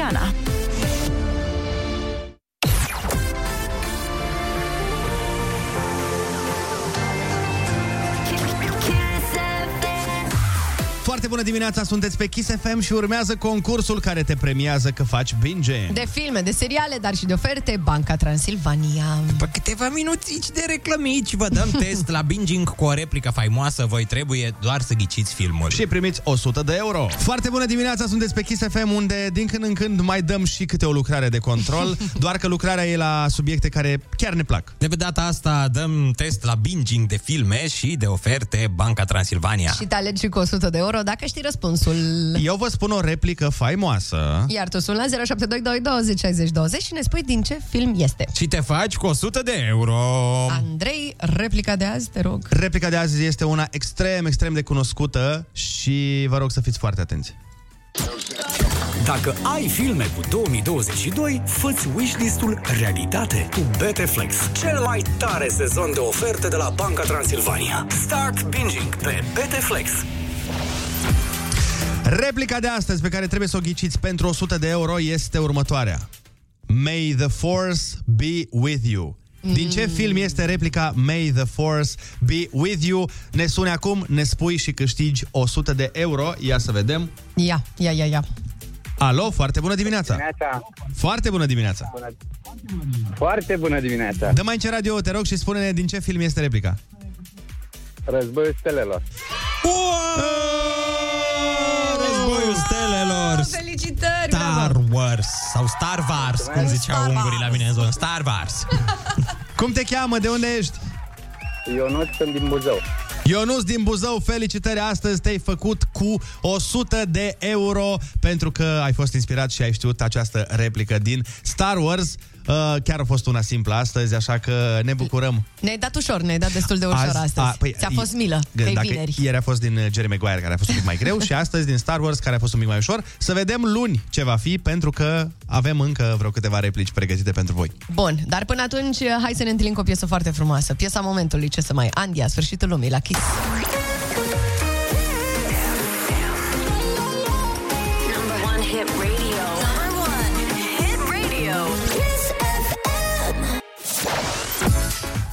Speaker 3: Foarte bună dimineața, sunteți pe Kiss FM și urmează concursul care te premiază că faci binge.
Speaker 5: De filme, de seriale, dar și de oferte, Banca Transilvania.
Speaker 4: După câteva minuțici de reclămici, vă dăm test la binging cu o replică faimoasă. Voi trebuie doar să ghiciți filmul.
Speaker 3: Și primiți 100 de euro. Foarte bună dimineața, sunteți pe Kiss FM, unde din când în când mai dăm și câte o lucrare de control, doar că lucrarea e la subiecte care chiar ne plac.
Speaker 4: De pe data asta dăm test la binging de filme și de oferte Banca Transilvania.
Speaker 5: Și te alegi și cu 100 de euro dacă știi răspunsul.
Speaker 3: Eu vă spun o replică faimoasă.
Speaker 5: Iar tu suni la 0722 20 60 20 și ne spui din ce film este.
Speaker 4: Și te faci cu 100 de euro.
Speaker 5: Andrei, replica de azi, te rog.
Speaker 3: Replica de azi este una extrem, extrem de cunoscută și vă rog să fiți foarte atenți.
Speaker 1: Dacă ai filme cu 2022, fă-ți wishlist-ul realitate cu Beteflex, cel mai tare sezon de oferte de la Banca Transilvania. Start binging pe Beteflex.
Speaker 3: Replica de astăzi pe care trebuie să o ghiciți pentru 100 de euro este următoarea. May the force be with you. Din ce film este replica May the Force be with you? Ne suni acum, ne spui și câștigi 100 de euro. Ia să vedem.
Speaker 5: Ia, ia, ia, ia.
Speaker 3: Alo, foarte bună dimineața!
Speaker 12: Dimineața.
Speaker 3: Foarte bună dimineața!
Speaker 12: Bună. Foarte bună dimineața.
Speaker 3: Dă mai ce radio, te rog, și spune-ne din ce film este replica.
Speaker 12: Războiul stelelor.
Speaker 4: Războiul stelelor.
Speaker 5: Felicitări!
Speaker 4: Star Wars sau Star Wars, cum ziceau ungurii la mine în zonă. Star Wars.
Speaker 3: Cum te cheamă? De unde ești?
Speaker 12: Ionut sunt din Buzău.
Speaker 3: Ionuț din Buzău, felicitări astăzi, te-ai făcut cu 100 de euro pentru că ai fost inspirat și ai știut această replică din Star Wars. Uh, chiar a fost una simplă astăzi, așa că ne bucurăm.
Speaker 5: Ne-ai dat ușor, ne-ai dat destul de ușor
Speaker 3: Azi-
Speaker 5: astăzi.
Speaker 3: a, păi,
Speaker 5: Ți-a fost
Speaker 3: i-
Speaker 5: milă, că e
Speaker 3: Dacă
Speaker 5: vineri.
Speaker 3: ieri a fost din uh, Jerry Maguire, care a fost un pic mai greu, și astăzi din Star Wars, care a fost un pic mai ușor. Să vedem luni ce va fi, pentru că avem încă vreo câteva replici pregătite pentru voi.
Speaker 5: Bun, dar până atunci, hai să ne întâlnim cu o piesă foarte frumoasă. Piesa momentului, ce să mai... Andia, sfârșitul lumii, la Kiss.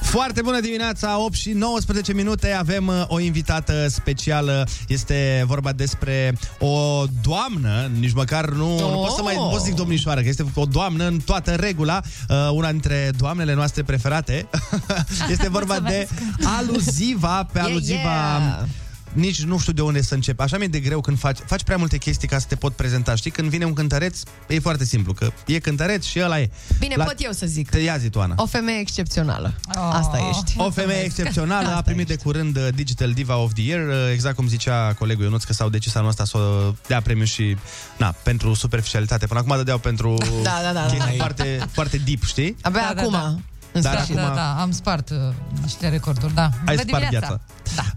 Speaker 3: Foarte bună dimineața, 8 și 19 minute, avem uh, o invitată specială. Este vorba despre o doamnă, nici măcar nu, oh. nu pot să mai nu pot să zic domnișoară, că este o doamnă în toată regula, uh, una dintre doamnele noastre preferate. este vorba de aluziva, pe
Speaker 5: Yeah,
Speaker 3: aluziva...
Speaker 5: yeah.
Speaker 3: Nici nu știu de unde să încep. Așa mi-e de greu când faci, faci prea multe chestii ca să te pot prezenta. Știi, când vine un cântăreț, e foarte simplu, că e cântăreț și ăla e.
Speaker 5: Bine, pot eu să zic.
Speaker 3: Te ia zi, tu, Ana.
Speaker 5: O femeie excepțională. Asta ești.
Speaker 3: O femeie excepțională a primit de curând uh, Digital Diva of the Year, uh, exact cum zicea colegul Ionuț, că s-au decis anul ăsta să o dea premiu și, na, pentru superficialitate. Până acum dădeau pentru
Speaker 5: Da, da, da,
Speaker 3: chestii
Speaker 5: da.
Speaker 3: foarte, foarte deep, știi?
Speaker 5: Abia
Speaker 13: Da, da,
Speaker 5: acum.
Speaker 13: da.
Speaker 5: în
Speaker 3: Dar
Speaker 5: sfârșit.
Speaker 3: acum-
Speaker 13: Da, da, am spart uh, niște recorduri, da.
Speaker 3: Ai
Speaker 13: Bună
Speaker 3: spart
Speaker 13: dimineața.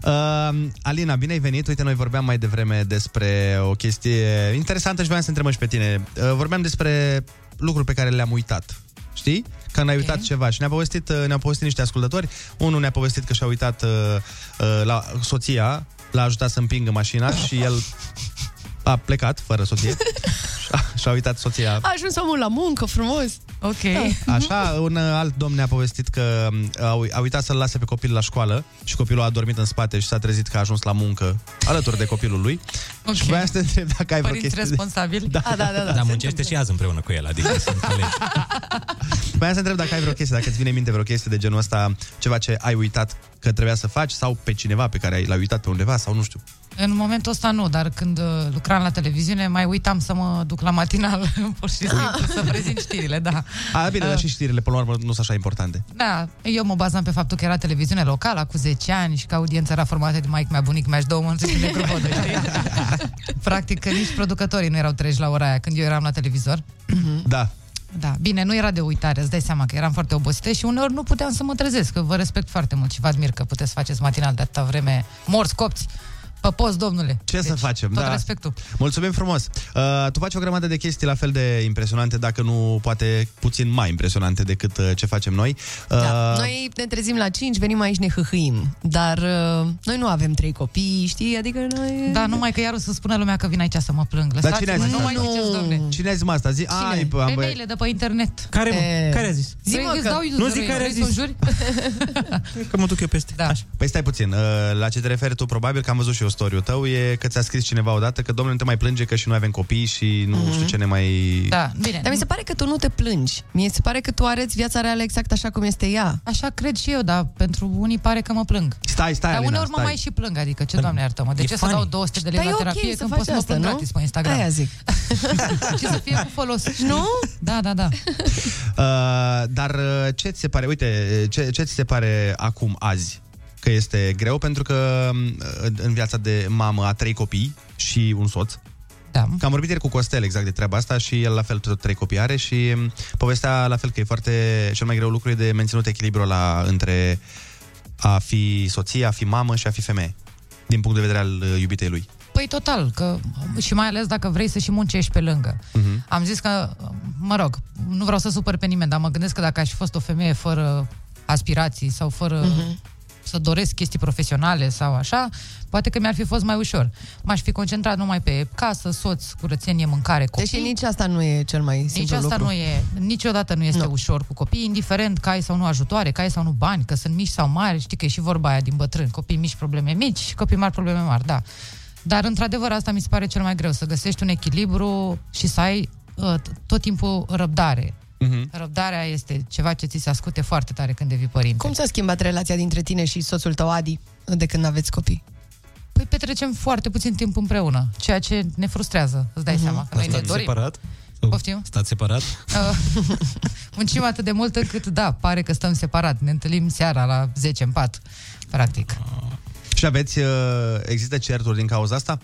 Speaker 3: viața. Uh, Alina, bine ai venit. Uite, noi vorbeam mai devreme despre o chestie interesantă și voiam să întrebăm și pe tine. Uh, vorbeam despre lucruri pe care le-am uitat. știi? Că n-ai uitat ceva și ne-a povestit, uh, ne-au povestit niște ascultători. Unul ne-a povestit că și-a uitat uh, uh, la soția, l-a ajutat să împingă mașina și el a plecat fără soție și-a, și-a uitat soția
Speaker 5: A ajuns omul la muncă, frumos.
Speaker 13: Ok.
Speaker 3: Așa, un uh, alt domn ne-a povestit că um, a, a uitat să-l lase pe copil la școală și copilul a dormit în spate și s-a trezit că a ajuns la muncă alături de copilul lui.
Speaker 13: Ok.
Speaker 3: Și voiam să te întreb dacă ai vreo
Speaker 13: Părinți
Speaker 3: chestie de...
Speaker 13: responsabili?
Speaker 3: Da,
Speaker 5: A, da, da, da.
Speaker 4: Dar muncește și azi împreună cu el, adică sunt colegi.
Speaker 3: Voiam să întreb dacă ai vreo chestie, dacă îți vine în minte vreo chestie de genul ăsta, ceva ce ai uitat că trebuia să faci sau pe cineva pe care ai- l-ai uitat pe undeva sau nu știu.
Speaker 13: În momentul ăsta nu, dar când uh, lucram la televiziune, mai uitam să mă duc la matinal, pur și simplu, să prezint știrile, da.
Speaker 3: A, bine, dar și știrile, până la urmă, nu sunt așa importante.
Speaker 13: Da, eu mă bazam pe faptul că era televiziune locală cu 10 ani și că audiența era formată de maic mea, bunic mea și două mănți de negru vodă, știi? Practic că nici producătorii nu erau treji la ora aia când eu eram la televizor.
Speaker 3: Da.
Speaker 13: Da, bine, nu era de uitare, îți dai seama că eram foarte obosită și uneori nu puteam să mă trezesc, că vă respect foarte mult și vă admir că puteți să faceți matinal de atâta vreme morți, copți, pe post, domnule.
Speaker 3: Ce să facem?
Speaker 13: tot
Speaker 3: da.
Speaker 13: respectul.
Speaker 3: Mulțumim frumos. Uh, tu faci o grămadă de chestii la fel de impresionante, dacă nu poate puțin mai impresionante decât uh, ce facem noi. Uh,
Speaker 5: Da. Noi ne trezim la 5, venim aici, ne hâhâim. Dar uh, noi nu avem trei copii, știi? Adică noi...
Speaker 13: Da, numai că iar o să spună lumea că vin aici să mă plâng.
Speaker 3: Dar cine a
Speaker 13: Lăsați-mă,
Speaker 3: zis
Speaker 13: nu mai
Speaker 3: asta?
Speaker 13: ziceți, domne.
Speaker 3: Cine a zis mă asta? Zi, ai, bă, am băiat-
Speaker 13: Femeile de pe internet.
Speaker 4: Care, mă?
Speaker 5: E.
Speaker 4: Care a zis?
Speaker 5: Zi, mă,
Speaker 13: Îți
Speaker 5: că-
Speaker 13: dau
Speaker 4: Nu zic care a
Speaker 13: vrei să o
Speaker 4: zis.
Speaker 13: juri?
Speaker 4: Că mă duc eu peste.
Speaker 13: Da.
Speaker 3: Păi stai puțin, uh, la ce te referi tu, probabil că am văzut și eu story tău, e că ți-a scris cineva odată că, domnule, nu te mai plânge că și noi avem copii și nu
Speaker 5: Mhm.
Speaker 3: știu ce ne mai...
Speaker 13: Da, bine.
Speaker 5: Dar mi se pare că tu nu te plângi. Mie se pare că tu arăți viața reală exact așa cum este ea.
Speaker 13: Așa cred și eu, dar pentru unii pare că mă plâng.
Speaker 3: Stai, stai,
Speaker 13: Dar
Speaker 3: Alina,
Speaker 13: uneori mă
Speaker 3: stai.
Speaker 13: mai și plâng, adică ce, doamne iartă-mă, de
Speaker 4: E
Speaker 13: ce să
Speaker 4: funny.
Speaker 13: dau 200 de lei
Speaker 5: Dar
Speaker 13: la
Speaker 5: e ok
Speaker 13: terapie
Speaker 5: să
Speaker 13: când
Speaker 5: faci
Speaker 13: pot să mă
Speaker 5: asta,
Speaker 13: plâng
Speaker 5: nu?
Speaker 13: gratis pe Instagram?
Speaker 5: Aia zic.
Speaker 13: Ce să fie cu folos.
Speaker 5: Nu?
Speaker 13: Da, da, da.
Speaker 3: Uh, dar uh, ce ți se pare, uite, ce, ce ți se pare acum, azi? Că este greu pentru că uh, în viața de mamă a trei copii și un soț.
Speaker 13: Da.
Speaker 3: Că am vorbit ieri cu Costel exact de treaba asta și el la fel tot trei copii are și um, povestea la fel că e foarte, cel mai greu lucru e de menținut echilibru la între a fi soție, a fi mamă și a fi femeie. Din punct de vedere al uh, iubitei lui.
Speaker 13: Păi total, că și mai ales dacă vrei să și muncești pe lângă.
Speaker 3: Uh-huh.
Speaker 13: Am zis că, mă rog, nu vreau să supăr pe nimeni, dar mă gândesc că dacă aș fi fost o femeie fără aspirații sau fără
Speaker 5: Mhm.
Speaker 13: Să doresc chestii profesionale sau așa, poate că mi-ar fi fost mai ușor. M-aș fi concentrat numai pe casă, soț, curățenie, mâncare, copii.
Speaker 5: Deși nici asta nu e cel mai simplu
Speaker 13: Nici asta
Speaker 5: lucru.
Speaker 13: nu e, niciodată nu este
Speaker 5: Nu.
Speaker 13: ușor cu copii, indiferent că ai sau nu ajutoare, că ai sau nu bani, că sunt mici sau mari, știi că e și vorba aia din bătrân, copii mici, probleme mici, copii mari, probleme mari, da. Dar, într-adevăr, asta mi se pare cel mai greu, să găsești un echilibru și să ai uh, t- tot timpul răbdare.
Speaker 3: Uh-huh.
Speaker 13: Răbdarea este ceva ce ți se ascute foarte tare când devii părinte.
Speaker 5: Cum s-a schimbat relația dintre tine și soțul tău, Adi, de când aveți copii?
Speaker 13: Păi petrecem foarte puțin timp împreună, ceea ce ne frustrează, îți dai seama, că noi ne
Speaker 4: Stați
Speaker 13: dorim.
Speaker 4: separat?
Speaker 13: Poftim?
Speaker 4: Stați separat?
Speaker 13: Uh, muncim atât de mult încât, da, pare că stăm separat. Ne întâlnim seara la 10 în pat, practic.
Speaker 3: Și aveți, uh, există certuri din cauza asta?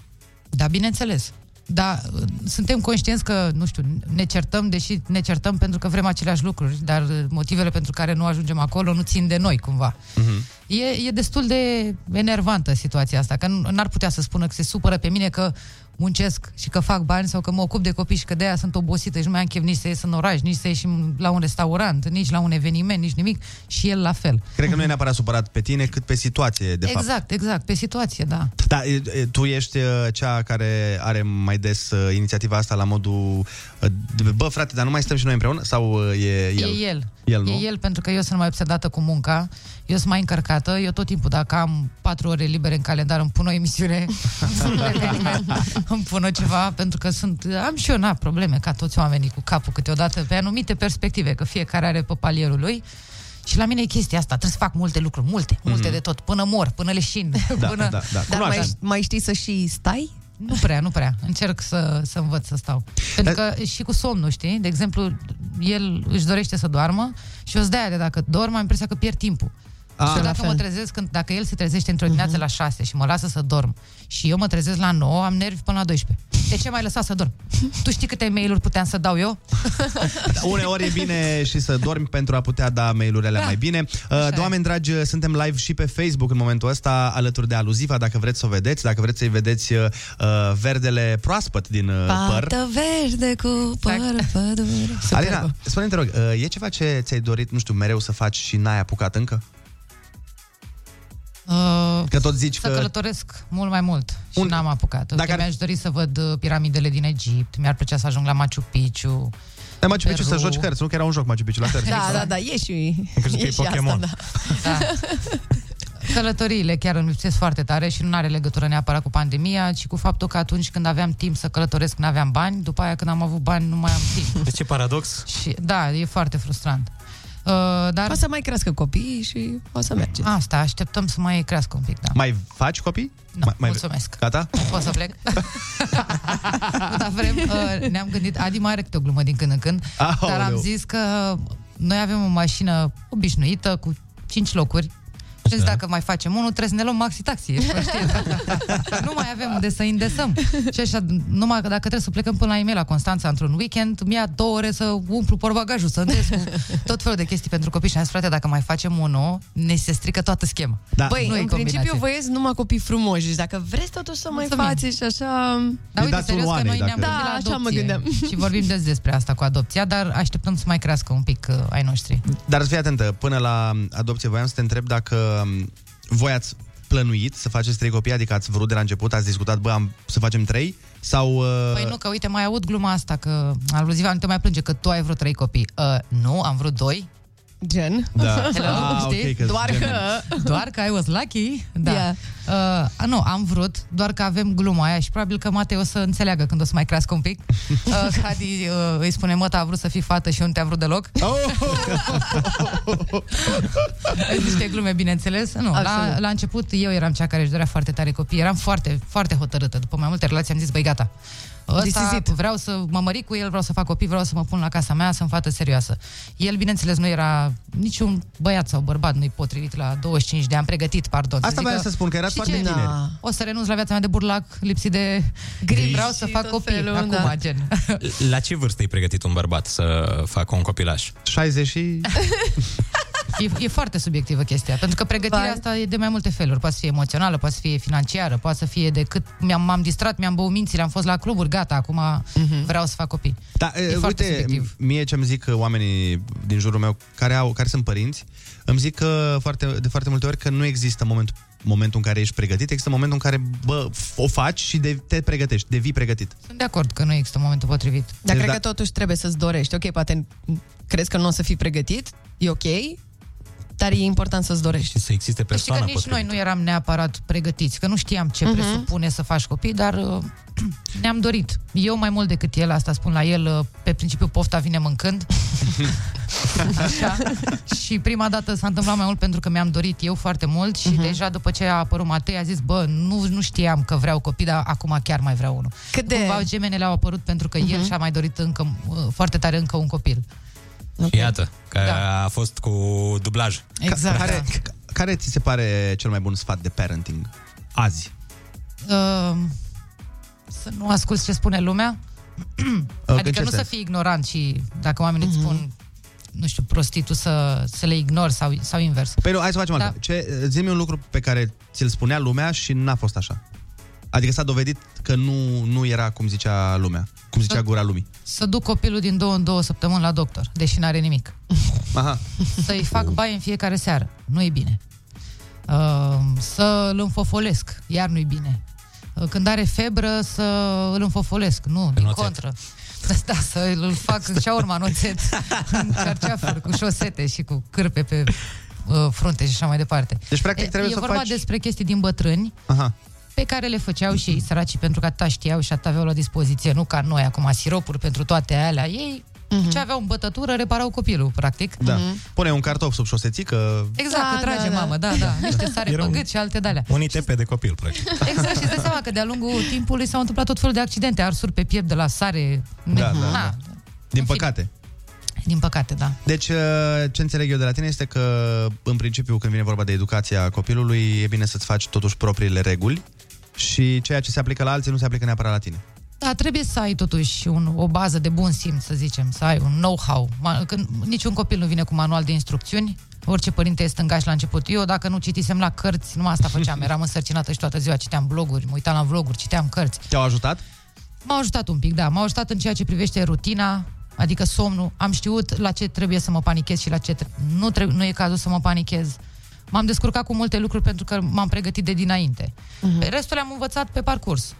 Speaker 13: Da, bineînțeles. Da, uh, suntem conștienți că, nu știu, ne certăm, deși ne certăm pentru că vrem aceleași lucruri, dar uh, motivele pentru care nu ajungem acolo nu țin de noi, cumva.
Speaker 3: Uh-huh.
Speaker 13: E, e destul de enervantă situația asta, că nu- n-ar putea să spună că se supără pe mine că muncesc și că fac bani sau că mă ocup de copii și că de aia sunt obosită și nu mai am chef nici să ies în oraș, nici să ieșim la un restaurant, nici la un eveniment, nici nimic și el la fel.
Speaker 3: Cred că nu e neapărat supărat pe tine, cât pe situație, de fapt.
Speaker 13: exact, exact, pe situație, da.
Speaker 3: Da, e, e, tu ești uh, cea care are mai des uh, inițiativa asta la modul uh, de- bă, frate, dar nu mai stăm și noi împreună? Sau uh, e el?
Speaker 13: E el.
Speaker 3: El, nu?
Speaker 13: E el, pentru că eu sunt mai obsedată cu munca, eu sunt mai încărcată, eu tot timpul, dacă am patru ore libere în calendar, îmi pun o emisiune, îmi pun un eveniment, îmi pun o ceva, pentru că sunt, am și eu, na, probleme, ca toți oamenii cu capul câteodată, pe anumite perspective, că fiecare are pe palierul lui. Și la mine e chestia asta, trebuie să fac multe lucruri, multe, multe de tot, până mor, până leșin.
Speaker 3: Da,
Speaker 13: până...
Speaker 3: da, da.
Speaker 5: Dar
Speaker 3: Cunoaștem.
Speaker 5: mai, mai știi să și stai?
Speaker 13: Nu prea, nu prea. Încerc să, să învăț să stau. Pentru
Speaker 3: Dar-
Speaker 13: că și cu somnul, știi? De exemplu, el își dorește să doarmă și eu sunt de aia de dacă dorm, am impresia că pierd timpul.
Speaker 3: Ah.
Speaker 13: și eu
Speaker 5: La
Speaker 13: dacă
Speaker 5: fel.
Speaker 13: mă trezesc, când, dacă el se trezește într-o dimineață la 6 și mă lasă să dorm și eu mă trezesc la 9, am nervi până la 12. De ce m-ai lăsat să dorm? Tu știi câte mail-uri puteam să dau eu?
Speaker 3: Da, Uneori e bine și să dormi pentru a putea da mail-urile alea
Speaker 13: Da.
Speaker 3: mai bine. Uh, Oameni dragi, suntem live și pe Facebook în momentul ăsta, alături de Aluziva, dacă vreți să o vedeți, dacă vreți să-i vedeți uh, verdele proaspăt din uh, păr.
Speaker 5: Pată verde cu păr pădure. Superbă.
Speaker 3: Alina, spune-mi, te rog, uh, e ceva ce ți-ai dorit, nu știu, mereu să faci și n-ai apucat încă?
Speaker 13: Uh,
Speaker 3: Că tot zici
Speaker 13: să
Speaker 3: că-
Speaker 13: călătoresc mult mai mult și n-am apucat. Dacă
Speaker 3: Dacă ar-
Speaker 13: mi-aș dori să văd uh, piramidele din Egipt, mi-ar plăcea să ajung la Machu Picchu.
Speaker 3: Dar Machu Picchu să
Speaker 13: Peru.
Speaker 3: joci cărți, nu că era un joc Machu Picchu la cărți.
Speaker 5: Da, da, da, e și,
Speaker 3: Crezi că e
Speaker 5: e și asta,
Speaker 3: Pokémon.
Speaker 5: da.
Speaker 13: Călătoriile chiar îmi lipsesc foarte tare și nu are legătură neapărat cu pandemia, ci cu faptul că atunci când aveam timp să călătoresc, nu aveam bani, după aia când am avut bani, nu mai am timp.
Speaker 4: Deci ce paradox.
Speaker 13: Și, da, e foarte frustrant. Uh, dar...
Speaker 5: O să mai crească copiii și o să mergeți.
Speaker 13: Asta, așteptăm să mai crească un pic, da.
Speaker 3: Mai faci copii?
Speaker 13: Nu,
Speaker 3: mai, mai...
Speaker 13: mulțumesc.
Speaker 3: Gata?
Speaker 13: Pot să plec? Nu, dar vrem, uh, ne-am gândit, Adi mai are câte o glumă din când în când,
Speaker 3: Aoleu.
Speaker 13: dar am zis că noi avem o mașină obișnuită cu 5 locuri și dacă mai facem unul, trebuie să ne luăm maxi-taxi, ești conștient. nu mai avem unde să indesăm. Și așa, numai că dacă trebuie să plecăm până la e la Constanța într-un weekend, mi-a două ore să umplu porbagajul, să îndes cu tot felul de chestii pentru copii și am zis, frate, dacă mai facem unul, ne se strică toată schema.
Speaker 3: Da.
Speaker 5: Băi,
Speaker 13: Nu e
Speaker 5: în principiu
Speaker 13: combinație.
Speaker 5: voiesc numai copii frumoși. Deci dacă vreți totuși să mai
Speaker 13: Mulțumim.
Speaker 5: faceți și așa...
Speaker 13: Dar uite, serios că noi ne-am
Speaker 5: Da,
Speaker 13: gândit la
Speaker 5: așa mă
Speaker 13: adopție
Speaker 5: gândeam.
Speaker 13: Și vorbim des despre asta cu adopția, dar așteptăm să mai crească un pic uh, ai noștri.
Speaker 3: Dar să fii atentă, până la adopție voiam să te întreb dacă um, voi ați plănuit să faceți trei copii, adică ați vrut de la început, ați discutat, bă, am, să facem trei? Sau... Uh...
Speaker 13: Păi nu, că uite, mai aud gluma asta, că aluziva nu te mai plânge, că tu ai vrut trei copii. Uh, nu, am vrut doi.
Speaker 5: Gen?
Speaker 3: Da.
Speaker 13: Hello,
Speaker 3: Ah,
Speaker 13: știi?
Speaker 3: ok, că
Speaker 5: Doar
Speaker 3: gen-
Speaker 5: că...
Speaker 13: Doar că I was lucky. Da.
Speaker 5: Yeah.
Speaker 13: Uh, nu, am vrut, doar că avem gluma aia și probabil că Matei o să înțeleagă când o să mai crească un pic. Uh, Cadi uh, îi spune, mă, a vrut să fii fată și eu nu te-a vrut deloc. Ai niște glume, bineînțeles. Nu, la,
Speaker 5: Absolut.
Speaker 13: la început eu eram cea care își dorea foarte tare copii. Eram foarte, foarte hotărâtă. După mai multe relații am zis, băi, gata.
Speaker 5: This is
Speaker 13: Ăsta,
Speaker 5: it.
Speaker 13: vreau să mă mări cu el, vreau să fac copii, vreau să mă pun la casa mea, să-mi fată serioasă. El, bineînțeles, nu era niciun băiat sau bărbat, nu-i potrivit la 25 de ani, pregătit, pardon.
Speaker 3: Asta
Speaker 13: zică,
Speaker 3: voiam să spun, că erați
Speaker 13: "Și
Speaker 3: foarte
Speaker 13: ce?
Speaker 3: tineri."
Speaker 5: Da.
Speaker 13: O să renunț la viața mea de burlac, lipsit de griji, vreau să
Speaker 5: și
Speaker 13: fac
Speaker 5: tot
Speaker 13: copii
Speaker 5: felul,
Speaker 13: acum,
Speaker 5: da.
Speaker 13: gen.
Speaker 4: La ce vârstă e pregătit un bărbat să facă un copilaș?
Speaker 3: 60 și...
Speaker 13: E, e foarte subiectivă chestia, pentru că pregătirea
Speaker 5: Vai.
Speaker 13: asta e de mai multe feluri. Poate să fie emoțională, poate să fie financiară, poate să fie de cât mi-am, m-am distrat, mi-am băut mințile, am fost la cluburi, gata, acum vreau să fac copii.
Speaker 3: Da,
Speaker 13: E
Speaker 3: e,
Speaker 13: foarte
Speaker 3: uite,
Speaker 13: subiectiv.
Speaker 3: mie ce-mi zic uh, oamenii din jurul meu care, au, care sunt părinți, îmi zic că foarte, de foarte multe ori că nu există momentul, momentul în care ești pregătit, există momentul în care, bă, f- o faci și de, te pregătești, devii pregătit.
Speaker 13: Sunt de acord că nu există momentul potrivit.
Speaker 5: Dar
Speaker 3: Deci
Speaker 5: cred
Speaker 3: da-
Speaker 5: că totuși trebuie să-ți dorești. Ok, poate crezi că nu o să fii pregătit, e ok, dar e important să-ți dorești.
Speaker 4: Și să existe
Speaker 13: Știi că
Speaker 4: persoana
Speaker 13: nici
Speaker 4: potrivită.
Speaker 13: noi nu eram neapărat pregătiți, că nu știam ce
Speaker 5: Mhm.
Speaker 13: presupune să faci copii, dar uh, ne-am dorit. Eu mai mult decât el, asta spun la el, uh, pe principiu pofta vine mâncând. Așa. Și prima dată s-a întâmplat mai mult pentru că mi-am dorit eu foarte mult și
Speaker 5: Mhm.
Speaker 13: deja după ce a apărut Matei a zis, bă, nu, nu știam că vreau copii, dar acum chiar mai vreau unul.
Speaker 5: Cât de-
Speaker 13: Cumva gemenele au apărut pentru că
Speaker 5: Mhm.
Speaker 13: el și-a mai dorit încă, uh, foarte tare încă un copil.
Speaker 4: Iată, că
Speaker 13: Da.
Speaker 4: a fost cu dublaj.
Speaker 13: Exact.
Speaker 3: Ca- Care, ca- care ți se pare cel mai bun sfat de parenting azi?
Speaker 13: Uh, să nu asculți ce spune lumea.
Speaker 3: în
Speaker 13: adică
Speaker 3: ce
Speaker 13: nu să
Speaker 3: sens?
Speaker 13: fii ignorant și dacă oamenii
Speaker 5: Mhm.
Speaker 13: îți spun nu știu, prostitul să, să le ignori sau, sau invers.
Speaker 3: Păi nu, hai să facem
Speaker 13: Da.
Speaker 3: altfel. Ce, zi-mi un lucru pe care ți-l spunea lumea și n-a fost așa. Adică s-a dovedit că nu, nu era cum zicea lumea, cum zicea gura lumii.
Speaker 13: Să duc copilul din două în două săptămâni la doctor, deși n-are nimic.
Speaker 3: Aha.
Speaker 13: Să-i fac baie în fiecare seară. Nu e bine. Uh, să-l înfofolesc. Iar nu e bine. Uh, când are febră, să îl înfofolesc. Nu, din
Speaker 4: oțet.
Speaker 13: contră. Da, să îl fac și urma în oțet, în carceafuri, cu șosete și cu cârpe pe uh, frunte și așa mai departe.
Speaker 3: Deci, practic,
Speaker 13: E-
Speaker 3: trebuie
Speaker 13: e
Speaker 3: să
Speaker 13: vorba
Speaker 3: faci-
Speaker 13: despre chestii din bătrâni,
Speaker 3: Aha.
Speaker 13: Pe care le făceau și ei săracii pentru că atâta știau și atât aveau la dispoziție, nu ca noi acum siropuri pentru toate alea. Ei
Speaker 5: Mhm.
Speaker 13: ce aveau în bătătură reparau copilul, practic.
Speaker 3: Da. Pune un cartof sub șosețică.
Speaker 13: Exact,
Speaker 5: Da,
Speaker 13: că trage
Speaker 5: da, da.
Speaker 13: mamă, da, da, niște sare
Speaker 4: Era
Speaker 13: pe
Speaker 4: un-
Speaker 13: gât și alte de-alea.
Speaker 4: Un ITP de copil, practic.
Speaker 13: Exact, și îți dai seama că de-a lungul timpului s-au întâmplat tot felul de accidente, arsuri pe piept de la sare.
Speaker 3: Da, da,
Speaker 13: Na,
Speaker 3: da. Din păcate.
Speaker 13: Din păcate, da.
Speaker 3: Deci, uh, ce înțeleg eu de la tine este că, în principiu, când vine vorba de educația copilului, e bine să-ți faci totuși propriile reguli și ceea ce se aplică la alții nu se aplică neapărat la tine.
Speaker 13: Da, trebuie să ai totuși un, o bază de bun simț, să zicem, să ai un know-how. Ma- Când niciun copil nu vine cu manual de instrucțiuni, orice părinte este stângaș la început. Eu, dacă nu citisem la cărți, numai asta făceam. Eram însărcinată și toată ziua citeam bloguri, mă uitam la vloguri, citeam cărți.
Speaker 3: Te-au ajutat?
Speaker 13: M-au ajutat un pic, da. M-au ajutat în ceea ce privește rutina, adică somnul. Am știut la ce trebuie să mă panichez și la ce tre- nu, trebuie, nu e cazul să mă panichez. M-am descurcat cu multe lucruri pentru că m-am pregătit de dinainte. Uh-huh. Restul le-am învățat pe parcurs.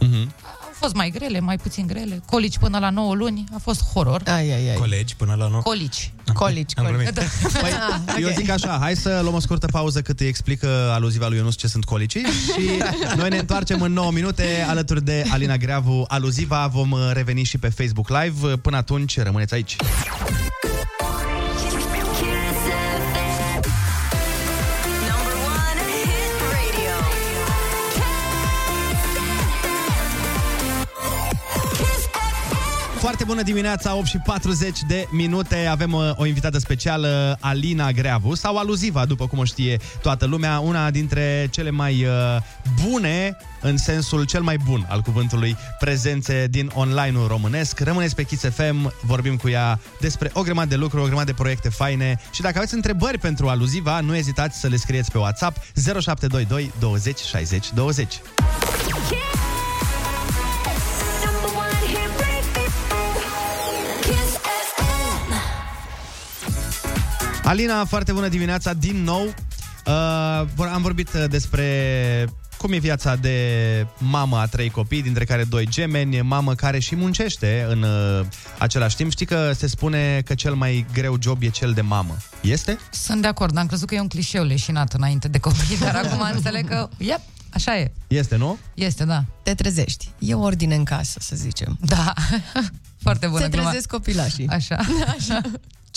Speaker 3: Mhm.
Speaker 13: Au fost mai grele, mai puțin grele. Colici până la 9 luni, a fost horror.
Speaker 5: Ai, ai, ai.
Speaker 4: Colegi până la nou.
Speaker 13: Colici.
Speaker 5: Colici,
Speaker 4: Am
Speaker 5: colici.
Speaker 4: glumit.
Speaker 3: Păi,
Speaker 5: Ah,
Speaker 3: eu
Speaker 5: ok.
Speaker 3: zic așa, hai să luăm o scurtă pauză cât îi explică aluziva lui Ionus ce sunt colicii și noi ne întoarcem în 9 minute alături de Alina Greavu, aluziva. Vom uh, reveni și pe Facebook Live. Până atunci, rămâneți aici. Foarte bună dimineața, 8 și 40 de minute. Avem uh, o invitată specială, Alina Greavu, sau aluziva, după cum o știe toată lumea, una dintre cele mai uh, bune, în sensul cel mai bun al cuvântului, prezențe din online-ul românesc. Rămâneți pe Kiss FM, vorbim cu ea despre o grămadă de lucruri, o grămadă de proiecte faine și dacă aveți întrebări pentru aluziva, nu ezitați să le scrieți pe WhatsApp 0722 20 60 20.
Speaker 2: Number
Speaker 3: Alina, foarte bună dimineața din nou. Uh, vor- am vorbit uh, despre cum e viața de mamă a trei copii, dintre care doi gemeni, mamă care și muncește în uh, același timp. Știi că se spune că cel mai greu job e cel de mamă. Este?
Speaker 13: Sunt de acord, am crezut că e un clișeu leșinat înainte de copii, dar acum înțeleg că, yep, așa e.
Speaker 3: Este, nu?
Speaker 13: Este, da.
Speaker 5: Te trezești. E ordine în casă, să zicem.
Speaker 13: Da. Foarte bună
Speaker 5: Se
Speaker 13: gluma.
Speaker 5: trezesc copilașii.
Speaker 13: Așa.
Speaker 5: Așa.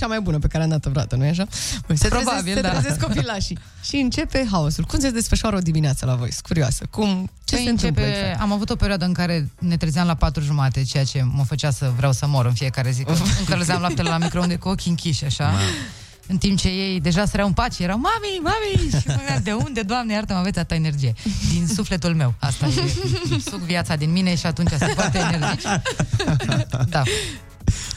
Speaker 5: Cea mai bună pe care am dat-o vreodată, nu-i așa? Bun, Se
Speaker 13: Probabil,
Speaker 5: trezesc,
Speaker 13: da.
Speaker 5: Se trezesc copilașii. Și începe haosul. Cum se desfășoară o dimineață la voi? Sunt curioasă. Cum, ce
Speaker 13: Păi
Speaker 5: se întâmplă
Speaker 13: începe,
Speaker 5: exact?
Speaker 13: Am avut o perioadă în care ne trezeam la patru jumate, ceea ce mă făcea să vreau să mor în fiecare zi. Că încălzeam laptele la microunde cu ochii închiși, așa. În timp ce ei deja săreau în pace, erau mami, mami! Și mă gândeam, de unde, Doamne, iartă-mă, aveți atâta energie? Din sufletul meu. Asta e. Suc viața din mine și atunci sunt foarte energici. Da.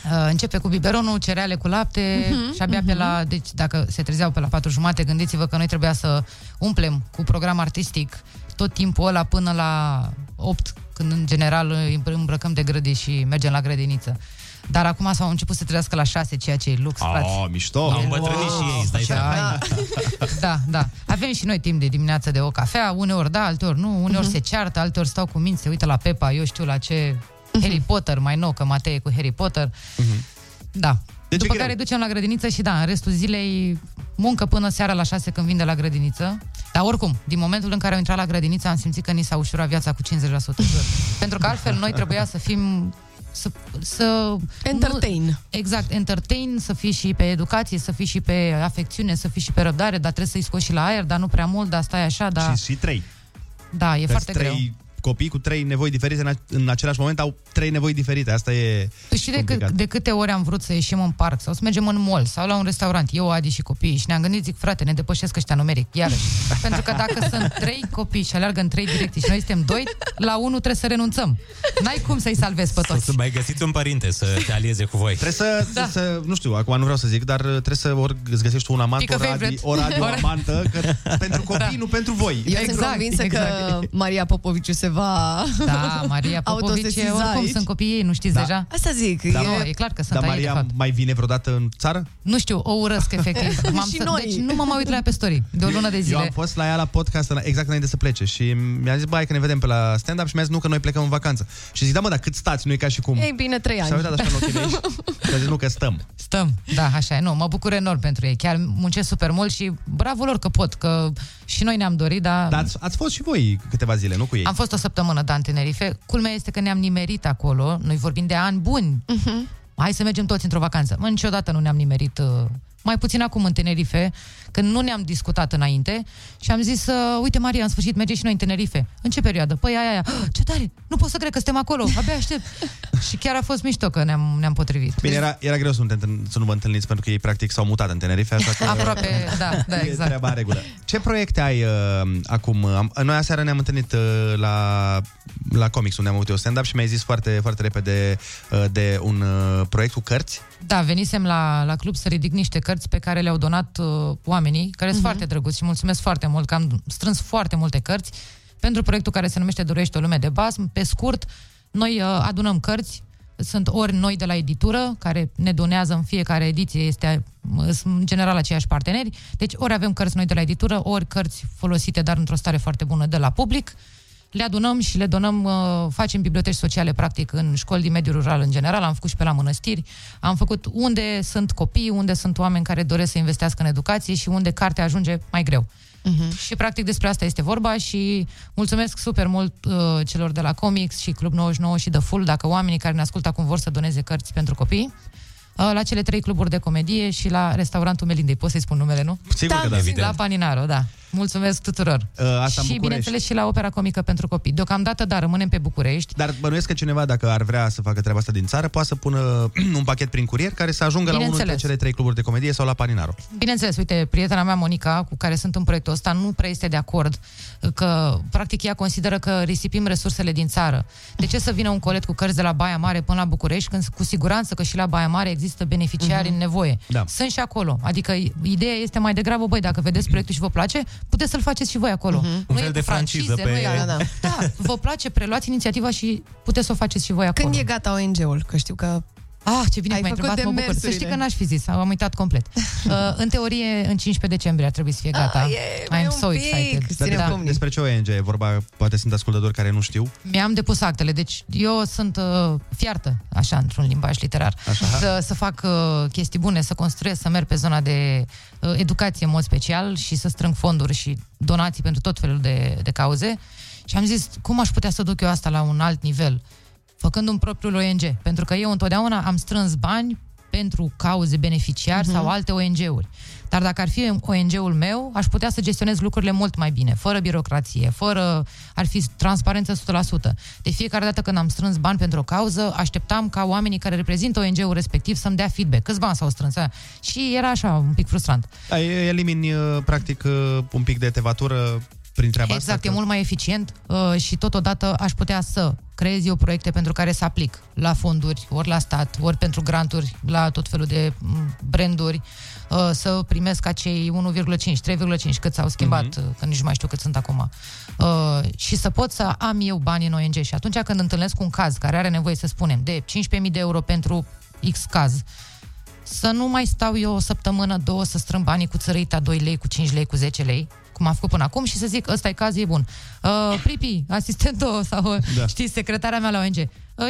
Speaker 13: Uh, începe cu biberonul, cereale cu lapte
Speaker 5: Mhm,
Speaker 13: și abia pe la... Deci dacă se trezeau pe la patru jumate, gândiți-vă că noi trebuia să umplem cu program artistic tot timpul ăla până la 8, când în general îi îmbrăcăm de grădi și mergem la grădiniță. Dar acum s-au început să trezească la 6, ceea ce e lux, frate.
Speaker 3: Oh, mișto!
Speaker 4: Au îmbătrânit și ei, stai seama.
Speaker 13: Da, da. Avem și noi timp de dimineață de o cafea, uneori da, alteori nu, uneori se ceartă, alteori stau cu minți, se uită la Pepa, eu știu la ce Harry Potter, mai nou, că Matei e cu Harry Potter. Da.
Speaker 3: Deci e
Speaker 13: După
Speaker 3: greu.
Speaker 13: care ducem la grădiniță și da, în restul zilei muncă până seara la 6 când vin de la grădiniță. Dar oricum, din momentul în care am intrat la grădiniță am simțit că ni s-a ușurat viața cu 50%. jur. Pentru că altfel noi trebuia să fim să, să
Speaker 5: Entertain.
Speaker 13: Nu, exact, entertain, să fii și pe educație, să fii și pe afecțiune, să fii și pe răbdare, dar trebuie să-i scoți și la aer, dar nu prea mult, dar stai așa, dar
Speaker 3: Și, și trei.
Speaker 13: da, e
Speaker 3: Că
Speaker 13: foarte
Speaker 3: trei
Speaker 13: greu.
Speaker 3: Copii cu trei nevoi diferite în, a- în același moment au trei nevoi diferite. Asta e
Speaker 13: Tu știi de, cât,
Speaker 3: complicat.
Speaker 13: de câte ori am vrut să ieșim în parc sau să mergem în mall sau la un restaurant, eu, Adi și copiii, și ne-am gândit, zic, frate, ne depășesc ăștia numeric, iarăși. Pentru că dacă sunt trei copii și aleargă în trei direcții și noi suntem doi, la unul trebuie să renunțăm. N-ai cum să-i salvezi pe toți.
Speaker 4: Să mai găsiți un părinte să te alieze cu voi.
Speaker 3: Trebuie să, da. să, nu știu, acum nu vreau să zic, dar trebuie să ori îți găsești un amant,
Speaker 13: Pică
Speaker 3: o, radi,
Speaker 13: favorite.
Speaker 3: o radioamantă, că pentru copii,
Speaker 13: Da.
Speaker 3: nu pentru voi.
Speaker 5: Eu sunt
Speaker 13: Exact,
Speaker 5: convinsă că
Speaker 13: exact.
Speaker 5: Maria Popoviciu se va
Speaker 13: Da, Maria Popovici,
Speaker 5: autosesiza
Speaker 13: oricum
Speaker 5: aici.
Speaker 13: sunt copiii ei, nu știți
Speaker 3: Da.
Speaker 13: deja?
Speaker 5: Asta zic.
Speaker 13: Da,
Speaker 5: e...
Speaker 13: nu, e clar că sunt
Speaker 3: Dar
Speaker 13: aici, de
Speaker 3: Maria
Speaker 13: fapt.
Speaker 3: mai vine vreodată în țară?
Speaker 13: Nu știu, o urăsc efectiv. M-am
Speaker 5: Și
Speaker 13: să-
Speaker 5: noi.
Speaker 13: Deci nu mă mai uit la ea pe story de o lună de
Speaker 3: Eu
Speaker 13: zile.
Speaker 3: am fost la ea la podcast în- exact înainte să plece și mi-a zis, bai, că ne vedem pe la stand-up și mi-a zis, nu, că noi plecăm în vacanță. Și zic, da, mă, dar cât stați? Nu e ca și cum...
Speaker 5: Ei bine, trei
Speaker 3: Și
Speaker 5: ani.
Speaker 3: a uitat așa în ochii mei și a zis, nu, că stăm.
Speaker 13: Stăm, da, așa e. Nu, mă bucur enorm pentru ei. Chiar muncesc super mult și bravo lor că pot, că și noi ne-am dorit, dar...
Speaker 3: Dar ați, ați fost și voi câteva zile, nu cu ei?
Speaker 13: Am fost o săptămână, da, în Tenerife. Culmea este că ne-am nimerit acolo. Noi vorbim de ani buni.
Speaker 5: Mhm.
Speaker 13: Hai să mergem toți într-o vacanță. Mă, niciodată nu ne-am nimerit uh, mai puțin acum în Tenerife, când nu ne-am discutat înainte și am zis, uh, uite Maria, în sfârșit merge și noi în Tenerife. În ce perioadă? Păi aia, aia. "Ah, Ce tare! Nu pot să cred că suntem acolo, abia aștept. și chiar a fost mișto că ne-am, ne-am potrivit.
Speaker 3: Bine, era, era greu să nu, te, întâln- să nu vă întâlniți pentru că ei practic s-au mutat în Tenerife, așa că...
Speaker 13: Aproape, da, da,
Speaker 3: E
Speaker 13: exact.
Speaker 3: treaba în regulă. Ce proiecte ai uh, acum? Am, noi aseară ne-am întâlnit uh, la, la Comics, unde am avut eu stand-up și mi-ai zis foarte, foarte repede uh, de un uh, proiect cu cărți.
Speaker 13: Da, venisem la, la club să ridic niște cărți pe care le-au donat uh, oamenii, care sunt foarte drăguți și mulțumesc foarte mult că am strâns foarte multe cărți pentru proiectul care se numește Dorește o lume de basm. Pe scurt, noi uh, adunăm cărți, sunt ori noi de la editură, care ne donează în fiecare ediție, este uh, sunt în general aceiași parteneri, deci ori avem cărți noi de la editură, ori cărți folosite, dar într-o stare foarte bună de la public. Le adunăm și le donăm, uh, facem biblioteci sociale, practic, în școli din mediul rural în general, am făcut și pe la mănăstiri, am făcut unde sunt copii, unde sunt oameni care doresc să investească în educație și unde cartea ajunge mai greu. Uh-huh. Și practic despre asta este vorba și mulțumesc super mult uh, celor de la Comics și Club 99 și The Full, dacă oamenii care ne ascultă acum vor să doneze cărți pentru copii, uh, la cele trei cluburi de comedie și la restaurantul Melindei. Pot să-i spun numele, nu?
Speaker 3: Sigur că da, evident.
Speaker 13: La Paninaro, da. Mulțumesc tuturor.
Speaker 3: Uh, asta în
Speaker 13: și,
Speaker 3: București.
Speaker 13: bineînțeles, și la Opera Comică pentru copii. Deocamdată, da, rămânem pe București.
Speaker 3: Dar bănuiesc că cineva, dacă ar vrea să facă treaba asta din țară, poate să pună un pachet prin curier care să ajungă la unul dintre
Speaker 13: Bineînțeles.
Speaker 3: cele trei cluburi de comedie sau la Paninaro.
Speaker 13: Bineînțeles, uite, prietena mea, Monica, cu care sunt în proiectul ăsta, nu prea este de acord că, practic, ea consideră că risipim resursele din țară. De ce să vină un colet cu cărți de la Baia Mare până la București, când cu siguranță că și la Baia Mare există beneficiari în nevoie?
Speaker 3: Da.
Speaker 13: Sunt și acolo. Adică ideea este mai degrabă, băi, dacă vedeți proiectul și vă place, puteți să-l faceți și voi acolo.
Speaker 4: Un
Speaker 13: Nu
Speaker 4: fel
Speaker 13: e
Speaker 4: de
Speaker 13: cu
Speaker 4: franciză
Speaker 13: francize, nu
Speaker 4: pe-
Speaker 13: e-
Speaker 5: Da, da.
Speaker 13: Da, vă place, preluați inițiativa și puteți să o faceți și voi acolo.
Speaker 5: Când e gata ONG-ul? Că știu că
Speaker 13: Ah, ce bine
Speaker 5: Ai
Speaker 13: că m-ai
Speaker 5: făcut
Speaker 13: întrebat, mă bucur. Să
Speaker 5: demersurile.
Speaker 13: știi că n-aș fi zis, am uitat complet. Uh, în teorie, în 15 decembrie ar trebui să fie gata.
Speaker 5: Ah, e, mai
Speaker 13: I'm
Speaker 5: un
Speaker 13: so
Speaker 5: pic.
Speaker 13: excited.
Speaker 3: Dar
Speaker 5: Ținem
Speaker 3: despre,
Speaker 5: pumnii.
Speaker 3: despre ce ONG e vorba? Poate sunt ascultători care nu știu.
Speaker 13: Mi-am depus actele, deci eu sunt uh, fiartă, așa, într-un limbaj literar,
Speaker 3: Așa.
Speaker 13: să, să fac uh, chestii bune, să construiesc, să merg pe zona de uh, educație în mod special și să strâng fonduri și donații pentru tot felul de, de cauze. Și am zis, cum aș putea să duc eu asta la un alt nivel? Făcând un propriul ONG. Pentru că eu întotdeauna am strâns bani pentru cauze beneficiari uh-huh. sau alte ONG-uri. Dar dacă ar fi ONG-ul meu, aș putea să gestionez lucrurile mult mai bine, fără birocrație, fără... ar fi transparență 100%. De fiecare dată când am strâns bani pentru o cauză, așteptam ca oamenii care reprezintă ONG-ul respectiv să-mi dea feedback. Câți bani s-au strâns? aia? Și era așa, un pic frustrant.
Speaker 3: Da, e- elimini, uh, practic, uh, un pic de tevatură prin treaba
Speaker 13: Exact,
Speaker 3: asta.
Speaker 13: e mult mai eficient uh, și totodată aș putea să creez eu proiecte pentru care să aplic la fonduri, ori la stat, ori pentru granturi, la tot felul de m, branduri, uh, să primesc acei 1,5, 3,5, cât s-au schimbat,
Speaker 3: Mhm.
Speaker 13: uh, că nici nu mai știu cât sunt acum. Uh, și să pot să am eu bani în ONG și atunci când întâlnesc un caz care are nevoie, să spunem, de 15.000 de euro pentru X caz, să nu mai stau eu o săptămână, două, să strâng banii cu țărăita 2 lei, cu 5 lei, cu 10 lei, cum am făcut până acum și să zic, ăsta e caz, e bun. Uh, Pripi, asistentul sau,
Speaker 3: Da.
Speaker 13: da. știi, secretarea mea la ONG, uh,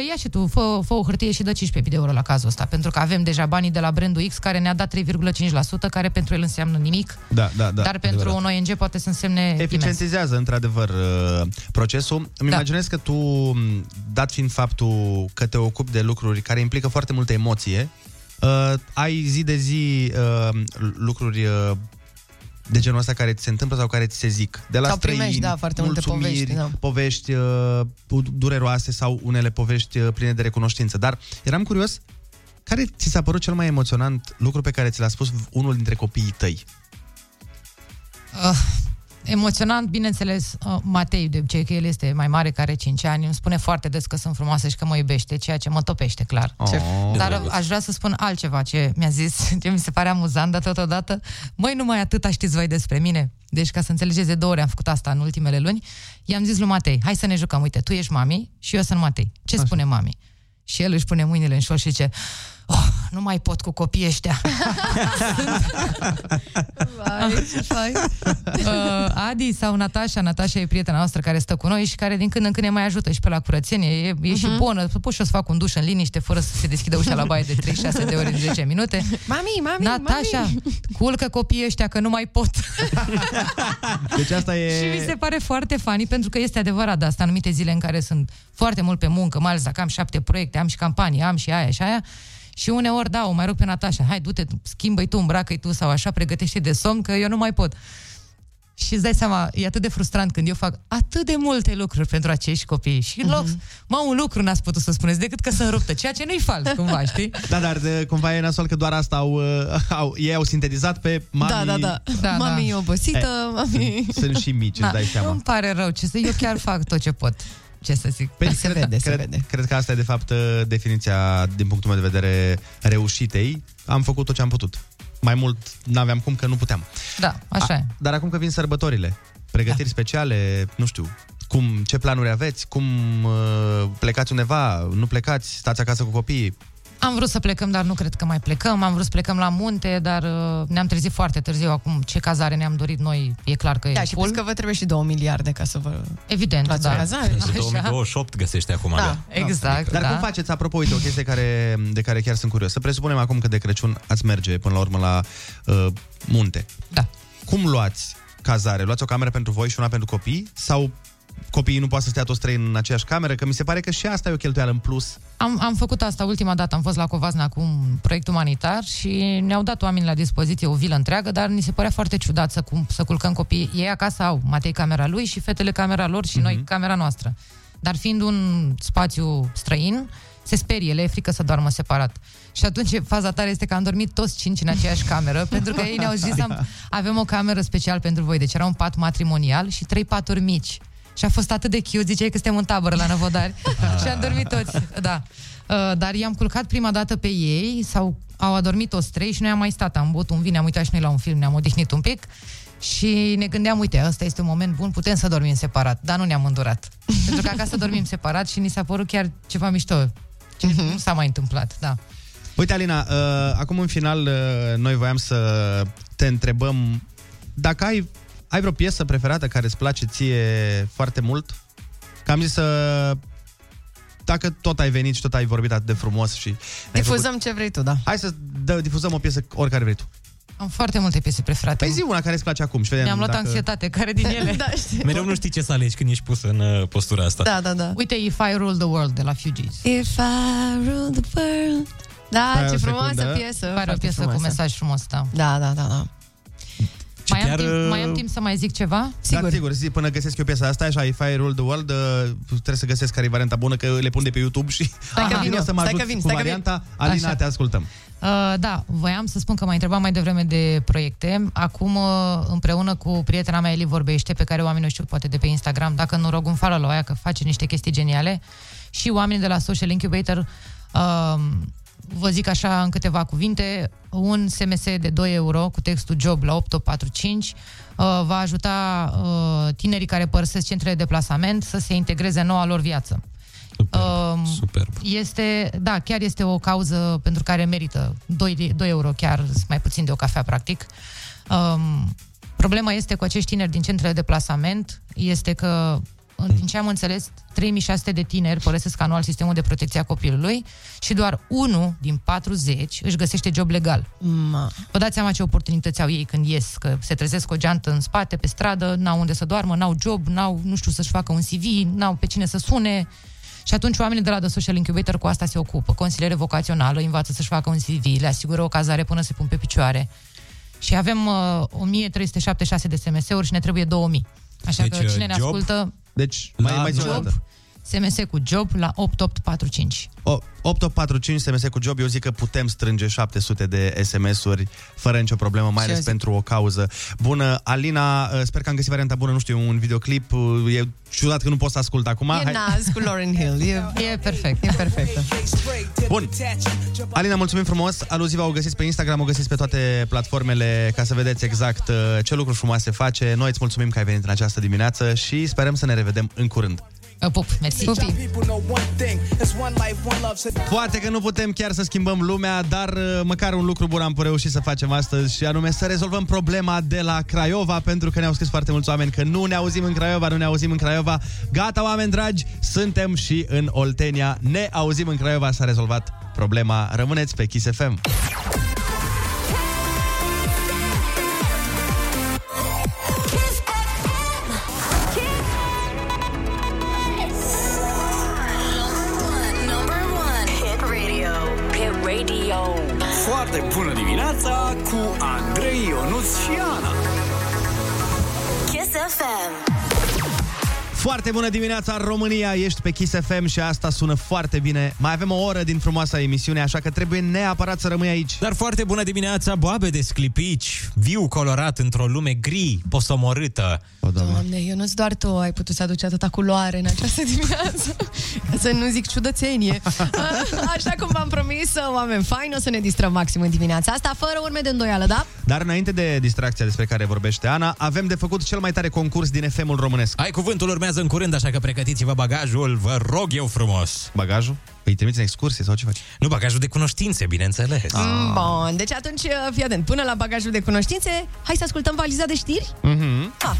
Speaker 13: ia și tu, fă, fă o hârtie și dă 15.000 de euro la cazul ăsta, pentru că avem deja banii de la brandul X care ne-a dat 3,5%, care pentru el înseamnă nimic,
Speaker 3: Da, da, da.
Speaker 13: dar pentru
Speaker 3: adevărat.
Speaker 13: un ONG poate să însemne imens.
Speaker 3: Eficientizează, într-adevăr, uh, procesul. Îmi
Speaker 13: Da.
Speaker 3: imaginez că tu, m, dat fiind faptul că te ocupi de lucruri care implică foarte multă emoție, uh, ai zi de zi uh, lucruri uh, de genul ăsta care ți se întâmplă sau care ți se zic. De la
Speaker 5: Sau primești,
Speaker 3: străini,
Speaker 5: da, foarte multe
Speaker 3: mulțumiri,
Speaker 5: povești, da.
Speaker 3: povești uh, dureroase sau unele povești uh, pline de recunoștință. Dar eram curios, care ți s-a părut cel mai emoționant lucru pe care ți l-a spus unul dintre copiii tăi?
Speaker 13: Uh, emoționant, bineînțeles, uh, Matei, de obicei că el este mai mare, care are 5 ani, îmi spune foarte des că sunt frumoasă și că mă iubește, ceea ce mă topește, clar.
Speaker 3: Ce
Speaker 13: Dar
Speaker 3: drăguț.
Speaker 13: aș vrea să spun altceva ce mi-a zis, ce mi se pare amuzant, dar totodată, măi, numai atâta știți voi despre mine. Deci, ca să înțelegeți, de două ori am făcut asta în ultimele luni, i-am zis lui Matei, hai să ne jucăm, uite, tu ești mami și eu sunt Matei. Ce spune mami? Și el își pune mâinile în șor și zice, oh, nu mai pot cu copiii ăștia.
Speaker 5: Vai, ce fain.
Speaker 13: uh, Adi sau Natasha, Natasha e prietena noastră care stă cu noi și care din când în când ne mai ajută și pe la curățenie, e, e uh-huh. și bună, pot și eu să fac un duș în liniște fără să se deschidă ușa la baie de 36 de ori în 10 minute.
Speaker 5: Mami, mami,
Speaker 13: Natasha,
Speaker 5: mami.
Speaker 13: culcă copiii ăștia că nu mai pot.
Speaker 3: Deci asta e...
Speaker 13: și mi se pare foarte funny pentru că este adevărat, dar asta anumite zile în care sunt foarte mult pe muncă, mai ales dacă am șapte proiecte, am și campanii, am și aia și aia. Și uneori, da, o mai rog pe Natasha, hai, du-te, schimbă-i tu, îmbracă-i tu sau așa, pregătește de somn, că eu nu mai pot. Și îți dai seama, e atât de frustrant când eu fac atât de multe lucruri pentru acești copii și în loc, mă, un lucru n-ați putut să spuneți decât că sunt ruptă, ceea ce nu-i fals, cumva, știi?
Speaker 3: Da, dar de, cumva e nasol că doar asta au, uh, au ei au sintetizat pe mami.
Speaker 5: Da, da, da.
Speaker 13: Da,
Speaker 5: mami
Speaker 13: da.
Speaker 5: e obosită,
Speaker 3: Eh,
Speaker 5: mami...
Speaker 3: Sunt, sunt și mici, îți dai seama.
Speaker 13: Îmi pare rău, ce să, eu chiar fac tot ce pot. Ce să zic.
Speaker 3: Păi,
Speaker 5: se
Speaker 3: cred,
Speaker 5: vede, se
Speaker 3: cred,
Speaker 5: vede.
Speaker 3: Cred că asta e, de fapt, uh, definiția, din punctul meu de vedere, reușitei. Am făcut tot ce am putut. Mai mult n-aveam cum, că nu puteam.
Speaker 13: Da, așa e.
Speaker 3: Dar acum că vin sărbătorile, pregătiri da. speciale, nu știu, cum, ce planuri aveți, cum uh, plecați undeva, nu plecați, stați acasă cu copiii.
Speaker 13: Am vrut să plecăm, dar nu cred că mai plecăm. Am vrut să plecăm la munte, dar uh, ne-am trezit foarte târziu acum. Ce cazare ne-am dorit noi, e clar că
Speaker 5: Da,
Speaker 13: e
Speaker 5: și
Speaker 13: full.
Speaker 5: plus că vă trebuie și 2 miliarde ca să vă
Speaker 13: Evident,
Speaker 5: luați
Speaker 13: da.
Speaker 5: o cazare.
Speaker 4: Și 2028 găsește acum
Speaker 5: Da.
Speaker 4: abia.
Speaker 13: Exact,
Speaker 3: Dar
Speaker 13: da.
Speaker 3: cum faceți, apropo, uite, o chestie care, de care chiar sunt curios. Să presupunem acum că de Crăciun ați merge până la urmă la uh, munte.
Speaker 13: Da.
Speaker 3: Cum luați cazare? Luați o cameră pentru voi și una pentru copii? Sau copiii nu poate să stea toți trei în aceeași cameră? Că mi se pare că și asta e o cheltuială în plus.
Speaker 13: Am, am făcut asta ultima dată, am fost la Covasna cu un proiect umanitar și ne-au dat oamenii la dispoziție o vilă întreagă, dar ni se părea foarte ciudat să, cum, să culcăm copiii. Ei acasă au Matei camera lui și fetele camera lor și noi camera noastră. Dar fiind un spațiu străin, se sperie, le e frică să doarmă separat. Și atunci faza tare este că am dormit toți cinci în aceeași cameră, pentru că ei ne-au zis am, avem o cameră special pentru voi. Deci era un pat matrimonial și trei paturi mici. Și a fost atât de cute, ziceai că suntem în tabără la Năvodari. și am dormit toți, da. Uh, dar i-am culcat prima dată pe ei, sau au adormit toți trei și noi am mai stat, am băut un vin, am uitat și noi la un film, ne-am odihnit un pic și ne gândeam, uite, ăsta este un moment bun, putem să dormim separat, dar nu ne-am îndurat. Pentru că acasă dormim separat și ni s-a părut chiar ceva mișto. Ce nu s-a mai întâmplat, da.
Speaker 3: Uite, Alina, uh, acum în final uh, noi voiam să te întrebăm dacă ai, ai vreo piesă preferată care îți place ție foarte mult? Că am zis să... Dacă tot ai venit și tot ai vorbit atât de frumos și... ne-ai
Speaker 5: Difuzăm
Speaker 3: făcut-
Speaker 5: ce vrei tu, da.
Speaker 3: Hai să dă, difuzăm o piesă oricare vrei tu.
Speaker 13: Am foarte multe piese preferate.
Speaker 3: Păi zi una care îți place acum și vedem
Speaker 13: Mi-am luat
Speaker 3: dacă...
Speaker 13: anxietate, care din ele?
Speaker 5: da, știi.
Speaker 4: Mereu nu știi ce să alegi când ești pus în uh, postura asta.
Speaker 5: Da, da, da.
Speaker 13: Uite, If I Rule the World de la Fugees.
Speaker 5: If I rule the world. Da,
Speaker 3: Stai o
Speaker 5: ce frumoasă
Speaker 3: secundă.
Speaker 5: piesă.
Speaker 13: Pare o
Speaker 5: foarte
Speaker 13: piesă
Speaker 5: frumoasă.
Speaker 13: cu mesaj frumos, da.
Speaker 5: Da, da, da, da.
Speaker 13: Mai am,
Speaker 4: chiar,
Speaker 13: timp,
Speaker 4: uh,
Speaker 13: mai am timp să mai zic ceva?
Speaker 3: Sigur. Da, sigur, zi, până găsesc eu piesa asta, așa, If I Rule the World, uh, trebuie să găsesc care e varianta bună, că le pun de pe YouTube și
Speaker 5: Stai că vin
Speaker 3: vin
Speaker 5: eu,
Speaker 3: să mă
Speaker 5: stai
Speaker 3: ajut
Speaker 5: că vin,
Speaker 3: cu
Speaker 5: stai că vin.
Speaker 3: varianta. Alina,
Speaker 13: Așa.
Speaker 3: te ascultăm.
Speaker 13: Uh, da, voiam să spun că m-a întrebat mai devreme de proiecte. Acum, uh, împreună cu prietena mea Eli Vorbește, pe care oamenii o știu poate de pe Instagram, dacă nu rog un follow la ea, că face niște chestii geniale, și oamenii de la Social Incubator, uh, vă zic așa în câteva cuvinte, un SMS de 2 euro cu textul job la 8845 uh, va ajuta uh, tinerii care părăsesc centrele de plasament să se integreze în noua lor viață. Um,
Speaker 4: Superb.
Speaker 13: Este, da, chiar este o cauză pentru care merită 2, 2 euro, chiar mai puțin de o cafea, practic. Um, problema este cu acești tineri din centrele de plasament, este că, în- din ce am înțeles, 3600 de tineri părăsesc anual sistemul de protecție a copilului și doar unul din 40 își găsește job legal.
Speaker 5: Ma.
Speaker 13: Vă dați seama ce oportunități au ei când ies, că se trezesc cu o geantă în spate, pe stradă, n-au unde să doarmă, n-au job, n-au, nu știu, să-și facă un CV, n-au pe cine să sune. Și atunci oamenii de la The Social Incubator cu asta se ocupă. Consiliere vocațională, îi învață să-și facă un CV, le asigură o cazare până se pun pe picioare. Și avem uh, 1376 de SMS-uri și ne trebuie 2000. Așa
Speaker 4: Deci,
Speaker 13: că
Speaker 4: uh,
Speaker 13: cine ne
Speaker 4: job?
Speaker 13: ascultă,
Speaker 3: Deci,
Speaker 4: La
Speaker 3: mai, mai zi o
Speaker 4: job?
Speaker 3: dată.
Speaker 13: SMS cu job la 8845.
Speaker 3: O, 8845 SMS cu job, eu zic că putem strânge 700 de SMS-uri fără nicio problemă, mai
Speaker 5: Și
Speaker 3: ales
Speaker 5: eu zic.
Speaker 3: pentru o cauză bună. Alina, uh, sper că am găsit varianta bună, nu știu, un videoclip, uh, e ciudat că nu pot să ascult acum.
Speaker 5: E Naz cu Lauren Hill. E,
Speaker 13: E perfect.
Speaker 5: e perfectă.
Speaker 3: Bun. Alina, mulțumim frumos. Aluziva o găsiți pe Instagram, o găsiți pe toate platformele ca să vedeți exact uh, ce lucruri frumoase face. Noi îți mulțumim că ai venit în această dimineață și sperăm să ne revedem în curând.
Speaker 13: Uh, Pup, mersi.
Speaker 5: Pupi.
Speaker 3: Poate că nu putem chiar să schimbăm lumea, dar uh, măcar un lucru bun am reușit să facem astăzi și anume să rezolvăm problema de la Craiova, pentru că ne-au scris foarte mulți oameni că nu ne auzim în Craiova, nu ne auzim în Craiova. Gata, oameni dragi, suntem și în Oltenia, ne auzim în Craiova, s-a rezolvat problema. Rămâneți pe Kiss FM.
Speaker 1: Foarte bună dimineața,
Speaker 3: România! Ești pe Kiss FM și asta sună foarte bine. Mai avem o oră din frumoasa emisiune, așa că trebuie neapărat să rămâi aici.
Speaker 4: Dar foarte bună dimineața, boabe de sclipici, viu colorat într-o lume gri, posomorâtă.
Speaker 3: O, doamne.
Speaker 5: Doamne, eu nu doar tu ai putut să aduci atâta culoare în această dimineață. Ca să nu zic ciudățenie. Așa cum v-am promis, oameni faini, o să ne distrăm maxim în dimineața asta, fără urme de îndoială, da?
Speaker 3: Dar înainte de distracția despre care vorbește Ana, avem de făcut cel mai tare concurs din FM-ul românesc.
Speaker 4: Ai cuvântul urmează în curând, așa că pregătiți-vă bagajul, vă rog eu frumos.
Speaker 3: Bagajul? Îi trimiți în excursie sau ce faci?
Speaker 4: Nu, bagajul de cunoștințe, bineînțeles.
Speaker 5: Mm, Bun, deci atunci, fii atent, până la bagajul de cunoștințe, hai să ascultăm valiza de știri?
Speaker 3: Mhm.
Speaker 5: Ah.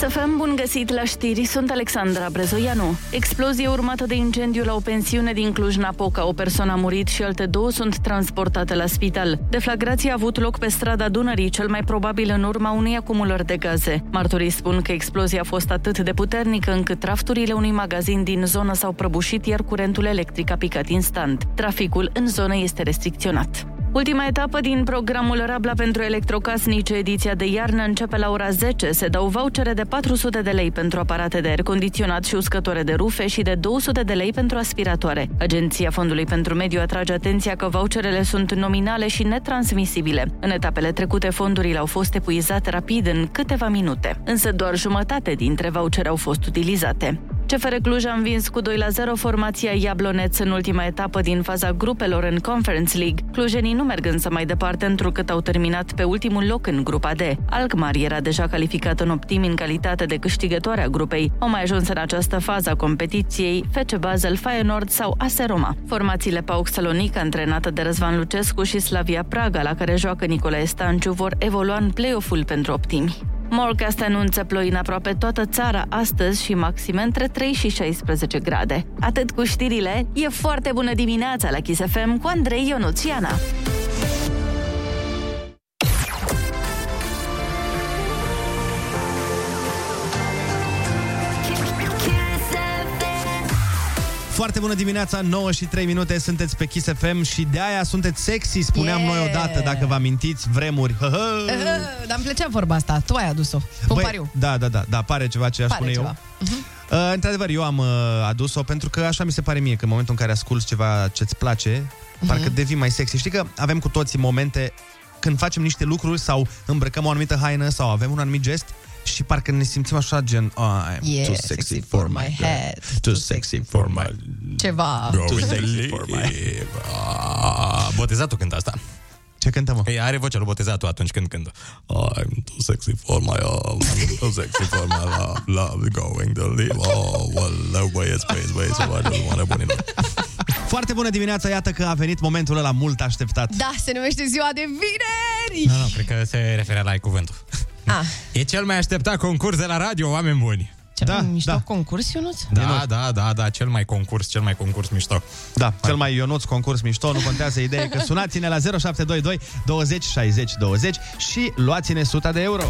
Speaker 2: Kiss FM,
Speaker 6: bun găsit la știri, sunt Alexandra Brezoianu. Explozie urmată de incendiu la o pensiune din Cluj-Napoca. O persoană a murit și alte două sunt transportate la spital. Deflagrația a avut loc pe strada Dunării, cel mai probabil în urma unei acumulări de gaze. Martorii spun că explozia a fost atât de puternică încât rafturile unui magazin din zonă s-au prăbușit, iar curentul electric a picat instant. Traficul în zonă este restricționat. Ultima etapă din programul Rabla pentru electrocasnice, ediția de iarnă, începe la ora 10. Se dau vouchere de 400 de lei pentru aparate de aer condiționat și uscătoare de rufe și de 200 de lei pentru aspiratoare. Agenția Fondului pentru Mediu atrage atenția că voucherele sunt nominale și netransmisibile. În etapele trecute, fondurile au fost epuizate rapid în câteva minute, însă doar jumătate dintre vouchere au fost utilizate. CFR Cluj a învins cu 2 la 0 formația Iabloneț în ultima etapă din faza grupelor în Conference League. Clujenii nu merg însă mai departe întrucât au terminat pe ultimul loc în grupa D. Alkmaar era deja calificat în optim în calitate de câștigătoare a grupei. Au mai ajuns în această fază a competiției FC Basel, Feyenoord sau AS Roma. Formațiile PAOK Salonic, antrenată de Răzvan Lucescu și Slavia Praga, la care joacă Nicolae Stanciu, vor evolua în play-off-ul pentru optimi. Morcast anunță ploi în aproape toată țara astăzi și maxime între 3 și 16 grade. Atât cu știrile, e foarte bună dimineața la Kiss FM cu Andrei Ionuțiana.
Speaker 3: Foarte bună dimineața, 9 și 3 minute, sunteți pe Kiss FM și de aia sunteți sexy, spuneam
Speaker 5: Yeah.
Speaker 3: noi odată, dacă vă amintiți, vremuri. Hă, hă.
Speaker 5: Uh, dar îmi plăcea vorba asta. Tu ai adus-o. Pun
Speaker 3: Băi,
Speaker 5: pariu.
Speaker 3: Da, da, da, da, pare ceva ce aș
Speaker 5: Pare
Speaker 3: spune
Speaker 5: ceva.
Speaker 3: eu. Uh, într-adevăr, eu am uh, adus-o pentru că așa mi se pare mie, că în momentul în care asculti ceva ce-ți place,
Speaker 5: Mhm.
Speaker 3: parcă devii mai sexy. Știi că avem cu toții momente când facem niște lucruri sau îmbrăcăm o anumită haină sau avem un anumit gest și parcă ne simțim așa gen oh, I'm
Speaker 5: Yeah,
Speaker 3: too
Speaker 5: sexy
Speaker 3: sexy
Speaker 5: for
Speaker 3: for
Speaker 5: my
Speaker 3: my
Speaker 5: head.
Speaker 3: Too sexy for my
Speaker 5: Ceva.
Speaker 3: Too sexy for my
Speaker 4: Ah, Botezatul cântă asta.
Speaker 3: Ce cântă, mă?
Speaker 4: Păi are vocea lui botezatul atunci când cântă. I'm too sexy for my love, I'm too sexy for my love, love going to leave. Oh, well, no way it's space, way, so I just wanna put it
Speaker 3: Foarte bună dimineața, iată că a venit momentul ăla mult așteptat.
Speaker 5: Da, se numește ziua de vineri!
Speaker 4: Nu, nu, cred că se referea la ai cuvântul.
Speaker 5: Ah.
Speaker 4: E cel mai așteptat concurs de la radio, oameni buni.
Speaker 5: Cel da, mai mișto da. concurs, Ionuț?
Speaker 4: Da, da, da, da, cel mai concurs, cel mai concurs mișto.
Speaker 3: Da, cel mai Ionuț concurs mișto, nu contează ideea că sunați-ne la 0722 20 60 20 și luați-ne 100 de euro.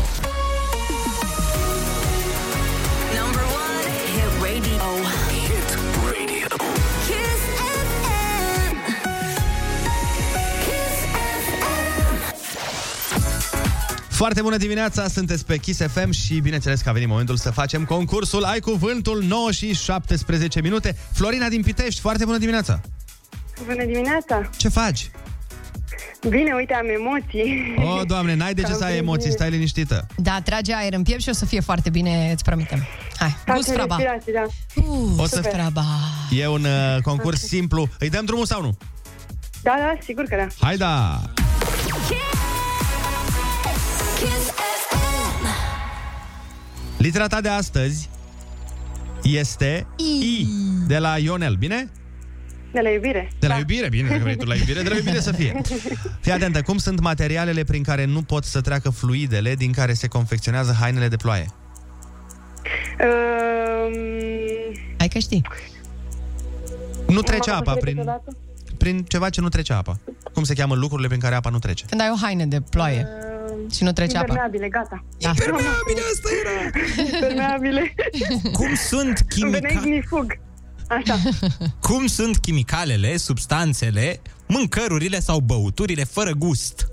Speaker 3: Foarte bună dimineața, sunteți pe Kiss FM și bineînțeles că a venit momentul să facem concursul Ai Cuvântul 9 și 17 minute. Florina din Pitești, foarte bună dimineața!
Speaker 10: Bună dimineața!
Speaker 3: Ce faci?
Speaker 10: Bine, uite, am emoții.
Speaker 3: O, doamne, n-ai de ce să ai emoții, stai liniștită.
Speaker 5: Da, trage aer în piept și o să fie foarte bine, îți promitem. Hai, gust
Speaker 10: Facem
Speaker 5: fraba.
Speaker 10: respirații, da.
Speaker 5: Uh,
Speaker 3: O să-
Speaker 5: gust fraba.
Speaker 3: E un uh, concurs simplu. Îi dăm drumul sau nu?
Speaker 10: Da, da, sigur că da.
Speaker 3: Hai da! Litera ta de astăzi este I, de la Ionel, bine?
Speaker 10: De la iubire.
Speaker 3: De la iubire, bine, dacă vrei tu la iubire, de la iubire să fie. Fii atentă, cum sunt materialele prin care nu pot să treacă fluidele din care se confecționează hainele de ploaie?
Speaker 10: Um,
Speaker 5: Hai că știi.
Speaker 3: Nu trece
Speaker 10: m-am
Speaker 3: apa
Speaker 10: auzit
Speaker 3: prin,
Speaker 10: câteodată?
Speaker 3: prin ceva ce nu trece apa. Cum se cheamă lucrurile prin care apa nu trece?
Speaker 5: Când ai o haină de ploaie.
Speaker 10: Um,
Speaker 5: Și nu trece apa.
Speaker 10: Impermeabile, gata.
Speaker 5: Da.
Speaker 4: Impermeabile, asta era!
Speaker 10: Impermeabile.
Speaker 4: Cum sunt
Speaker 10: Îmi venea
Speaker 4: chimica...
Speaker 10: ignifug. Așa.
Speaker 4: Cum sunt chimicalele, substanțele, mâncărurile sau băuturile fără gust?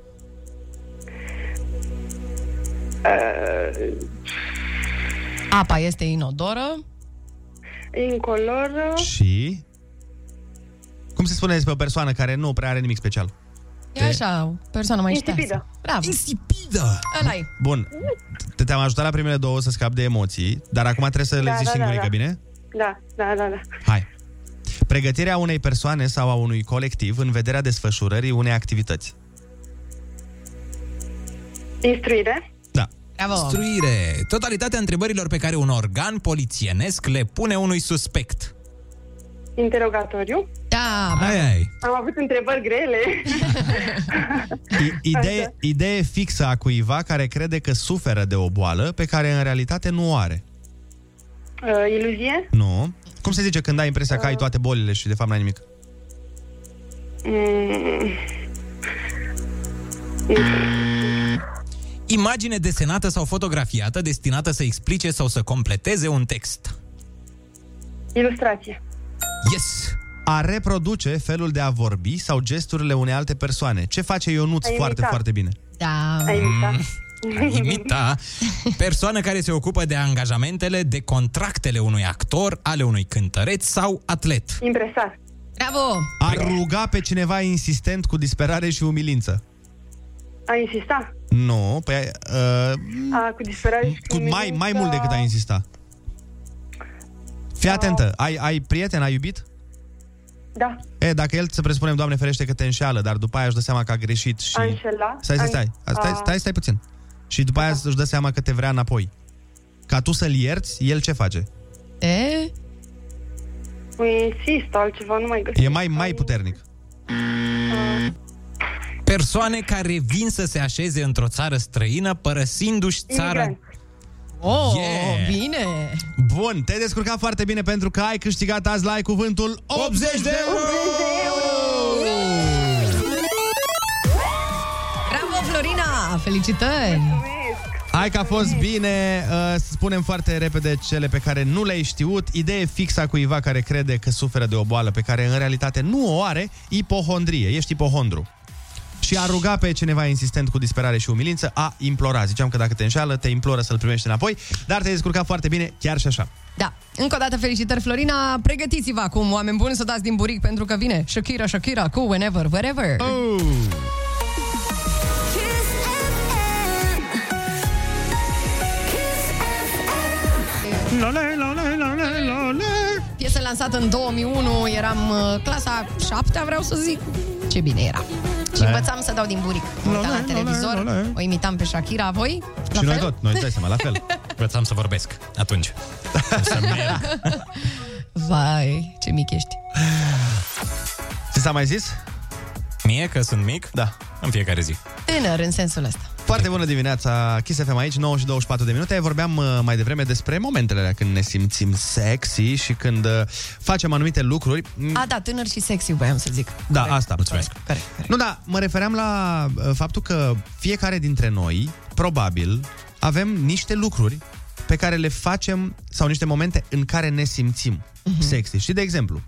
Speaker 10: Uh,
Speaker 5: Apa este inodoră.
Speaker 10: incoloră.
Speaker 3: Și... Cum se spune despre o persoană care nu prea are nimic special?
Speaker 5: E așa, o persoană mai ștearsă.
Speaker 10: Insipidă.
Speaker 5: Bravo.
Speaker 4: Insipidă!
Speaker 5: ăla e.
Speaker 3: Bun, te- te-am ajutat la primele două să scapi de emoții, dar acum trebuie să le
Speaker 10: Da,
Speaker 3: zici
Speaker 10: da, da,
Speaker 3: singurică,
Speaker 10: da.
Speaker 3: bine?
Speaker 10: Da, da, da, da.
Speaker 3: Hai. Pregătirea unei persoane sau a unui colectiv în vederea desfășurării unei activități.
Speaker 10: Instruire.
Speaker 3: Da.
Speaker 5: Bravo.
Speaker 4: Instruire. Totalitatea întrebărilor pe care un organ polițienesc le pune unui suspect.
Speaker 10: Interogatoriu.
Speaker 5: Da,
Speaker 4: Ai, ai.
Speaker 10: Am avut întrebări grele.
Speaker 3: I- idee, idee fixă a cuiva care crede că suferă de o boală pe care în realitate nu o are.
Speaker 10: Uh, iluzie.
Speaker 3: Nu. Cum se zice când ai impresia că ai toate bolile și de fapt n-ai nimic?
Speaker 10: Mm,
Speaker 4: Imagine desenată sau fotografiată destinată să explice sau să completeze un text.
Speaker 10: ilustrație.
Speaker 4: Yes!
Speaker 3: A reproduce felul de a vorbi sau gesturile unei alte persoane. Ce face Ionuț
Speaker 10: A imita.
Speaker 3: foarte, foarte bine?
Speaker 5: Da.
Speaker 10: Ai imitat.
Speaker 4: A imita persoană care se ocupă de angajamentele, de contractele unui actor, ale unui cântăreț sau atlet.
Speaker 10: Impresar.
Speaker 5: Bravo.
Speaker 3: A ruga pe cineva insistent cu disperare și umilință.
Speaker 10: A insista.
Speaker 3: Nu, păi, uh,
Speaker 10: A, cu disperare și
Speaker 3: cu mai, mai mult decât a insista. Fii atentă, ai, ai prieten, ai iubit?
Speaker 10: Da.
Speaker 3: E, dacă el, să presupunem, Doamne ferește că te înșeală, dar după aia își dă seama că a greșit și...
Speaker 10: A înșela.
Speaker 3: Stai, stai, stai,
Speaker 10: A-
Speaker 3: stai, stai, stai puțin. Și după aia își dă seama că te vrea înapoi. Ca tu să-l ierți, el ce face?
Speaker 5: E?
Speaker 10: Păi insist, altceva nu mai găsesc.
Speaker 3: E mai, mai puternic.
Speaker 4: Persoane care vin să se așeze într-o țară străină, părăsindu-și țara...
Speaker 10: Imigrant.
Speaker 5: Oh,
Speaker 4: Yeah.
Speaker 5: bine.
Speaker 3: Bun, te-ai descurcat foarte bine pentru că ai câștigat azi la ai cuvântul 80 de euro!
Speaker 5: Bravo, Florina. Felicitări.
Speaker 3: Hai că a fost bine, uh, să spunem foarte repede cele pe care nu le-ai știut. Idee fixă a cuiva care crede că suferă de o boală pe care în realitate nu o are, ipohondrie, ești ipohondru. Și a ruga pe cineva insistent cu disperare și umilință, a implora. Ziceam că dacă te înșeală, te imploră să-l primești înapoi, dar te-ai descurcat foarte bine, chiar și așa.
Speaker 5: Da. Încă o dată felicitări, Florina. Pregătiți-vă acum, oameni buni, să dați din buric pentru că vine Shakira, Shakira cu Whenever, Wherever.
Speaker 3: Oh!
Speaker 5: Piesă lansată în 2001, eram uh, clasa 7 vreau să zic. Ce bine era. Și
Speaker 3: Da.
Speaker 5: învățam să dau din buric. Mă uitam la televizor, o imitam pe Shakira, voi? La
Speaker 3: și noi
Speaker 5: fel?
Speaker 3: tot, noi îți dai seama, la fel.
Speaker 4: Învățam să vorbesc atunci. Să merg.
Speaker 5: Vai, ce mic ești.
Speaker 3: Ți s-a mai zis?
Speaker 4: Mie că sunt mic?
Speaker 3: Da.
Speaker 4: În fiecare zi.
Speaker 5: Tânăr în sensul ăsta.
Speaker 3: Foarte bună dimineața, Kiss FM aici, 9 și 24 de minute. Vorbeam uh, mai devreme despre momentele alea când ne simțim sexy și când uh, facem anumite lucruri. Mm,
Speaker 5: A, da, tânăr și sexy, voiam să zic.
Speaker 3: Da, asta.
Speaker 4: Mulțumesc.
Speaker 5: Corect, corect.
Speaker 3: Nu, da, mă refeream la uh, faptul că fiecare dintre noi, probabil, avem niște lucruri pe care le facem sau niște momente în care ne simțim
Speaker 5: Mhm.
Speaker 3: sexy. Și, de exemplu,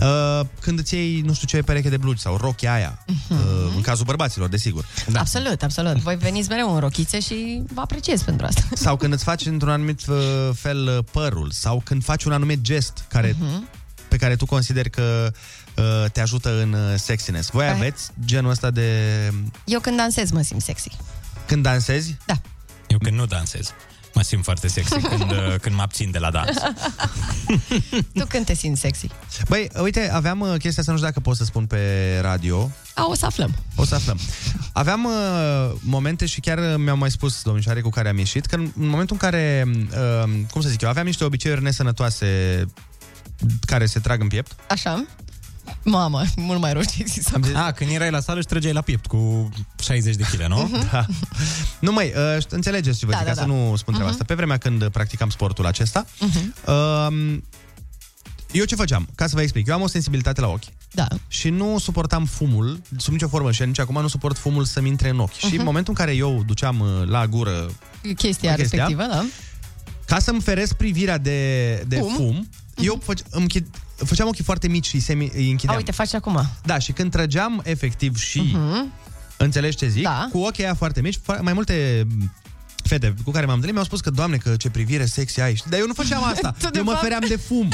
Speaker 3: uh, când îți iei, nu știu ce, pereche de blugi sau rochia aia,
Speaker 5: Mhm.
Speaker 3: uh, în cazul bărbaților, desigur.
Speaker 5: Da. Absolut, absolut. Voi veniți mereu în rochițe și vă apreciez pentru asta.
Speaker 3: Sau când îți faci într-un anumit uh, fel uh, părul, sau când faci un anumit gest care,
Speaker 5: Mhm.
Speaker 3: pe care tu consideri că uh, te ajută în uh, sexiness. Voi
Speaker 5: Hai.
Speaker 3: aveți genul ăsta de...
Speaker 5: Eu când dansez mă simt sexy.
Speaker 3: Când dansezi?
Speaker 5: Da.
Speaker 4: Eu când nu dansez, mă simt foarte sexy când, uh, când mă abțin de la dans.
Speaker 5: Tu când te simți sexy?
Speaker 3: Băi, uite, aveam uh, chestia asta, nu știu dacă pot să spun pe radio.
Speaker 5: A, o să aflăm.
Speaker 3: O să aflăm. Aveam uh, momente și chiar uh, mi-au mai spus domnișoare cu care am ieșit, că în în momentul în care, uh, cum să zic eu, aveam niște obiceiuri nesănătoase care se trag în piept.
Speaker 5: Așa? Mamă, mult mai rău ce există.
Speaker 4: A, când erai la sală și trăgeai la piept cu 60 de kg, nu?
Speaker 3: Da. Nu mai, uh, înțelegeți ce vă
Speaker 5: Da,
Speaker 3: zic,
Speaker 5: da,
Speaker 3: ca să
Speaker 5: da.
Speaker 3: nu spun treaba
Speaker 5: Mhm.
Speaker 3: asta. Pe vremea când practicam sportul acesta,
Speaker 5: Mhm.
Speaker 3: uh, Eu ce făceam? Ca să vă explic. Eu am o sensibilitate la ochi.
Speaker 5: Da.
Speaker 3: Și nu suportam fumul, sub nicio formă, și nici acum nu suport fumul să-mi intre în ochi. Și în
Speaker 5: Mhm.
Speaker 3: momentul în care eu duceam uh, la gură
Speaker 5: Chestia
Speaker 3: Chestia.
Speaker 5: respectivă, da.
Speaker 3: ca să-mi feresc privirea de, de
Speaker 5: Fum.
Speaker 3: fum, fum eu făce, îmi chid, făceam ochii foarte mici și se îi
Speaker 5: A,
Speaker 3: închideam.
Speaker 5: uite, faci acum.
Speaker 3: Da, și când trăgeam efectiv și
Speaker 5: Mhm.
Speaker 3: Înțelegi ce zic?
Speaker 5: Da.
Speaker 3: Cu ochii aia foarte mici, fa- mai multe fete cu care m-am întâlnit mi-au spus că, doamne, că ce privire sexy ai. Dar eu nu făceam asta.
Speaker 4: Tu, de
Speaker 3: eu mă
Speaker 4: fapt-
Speaker 3: feream de fum.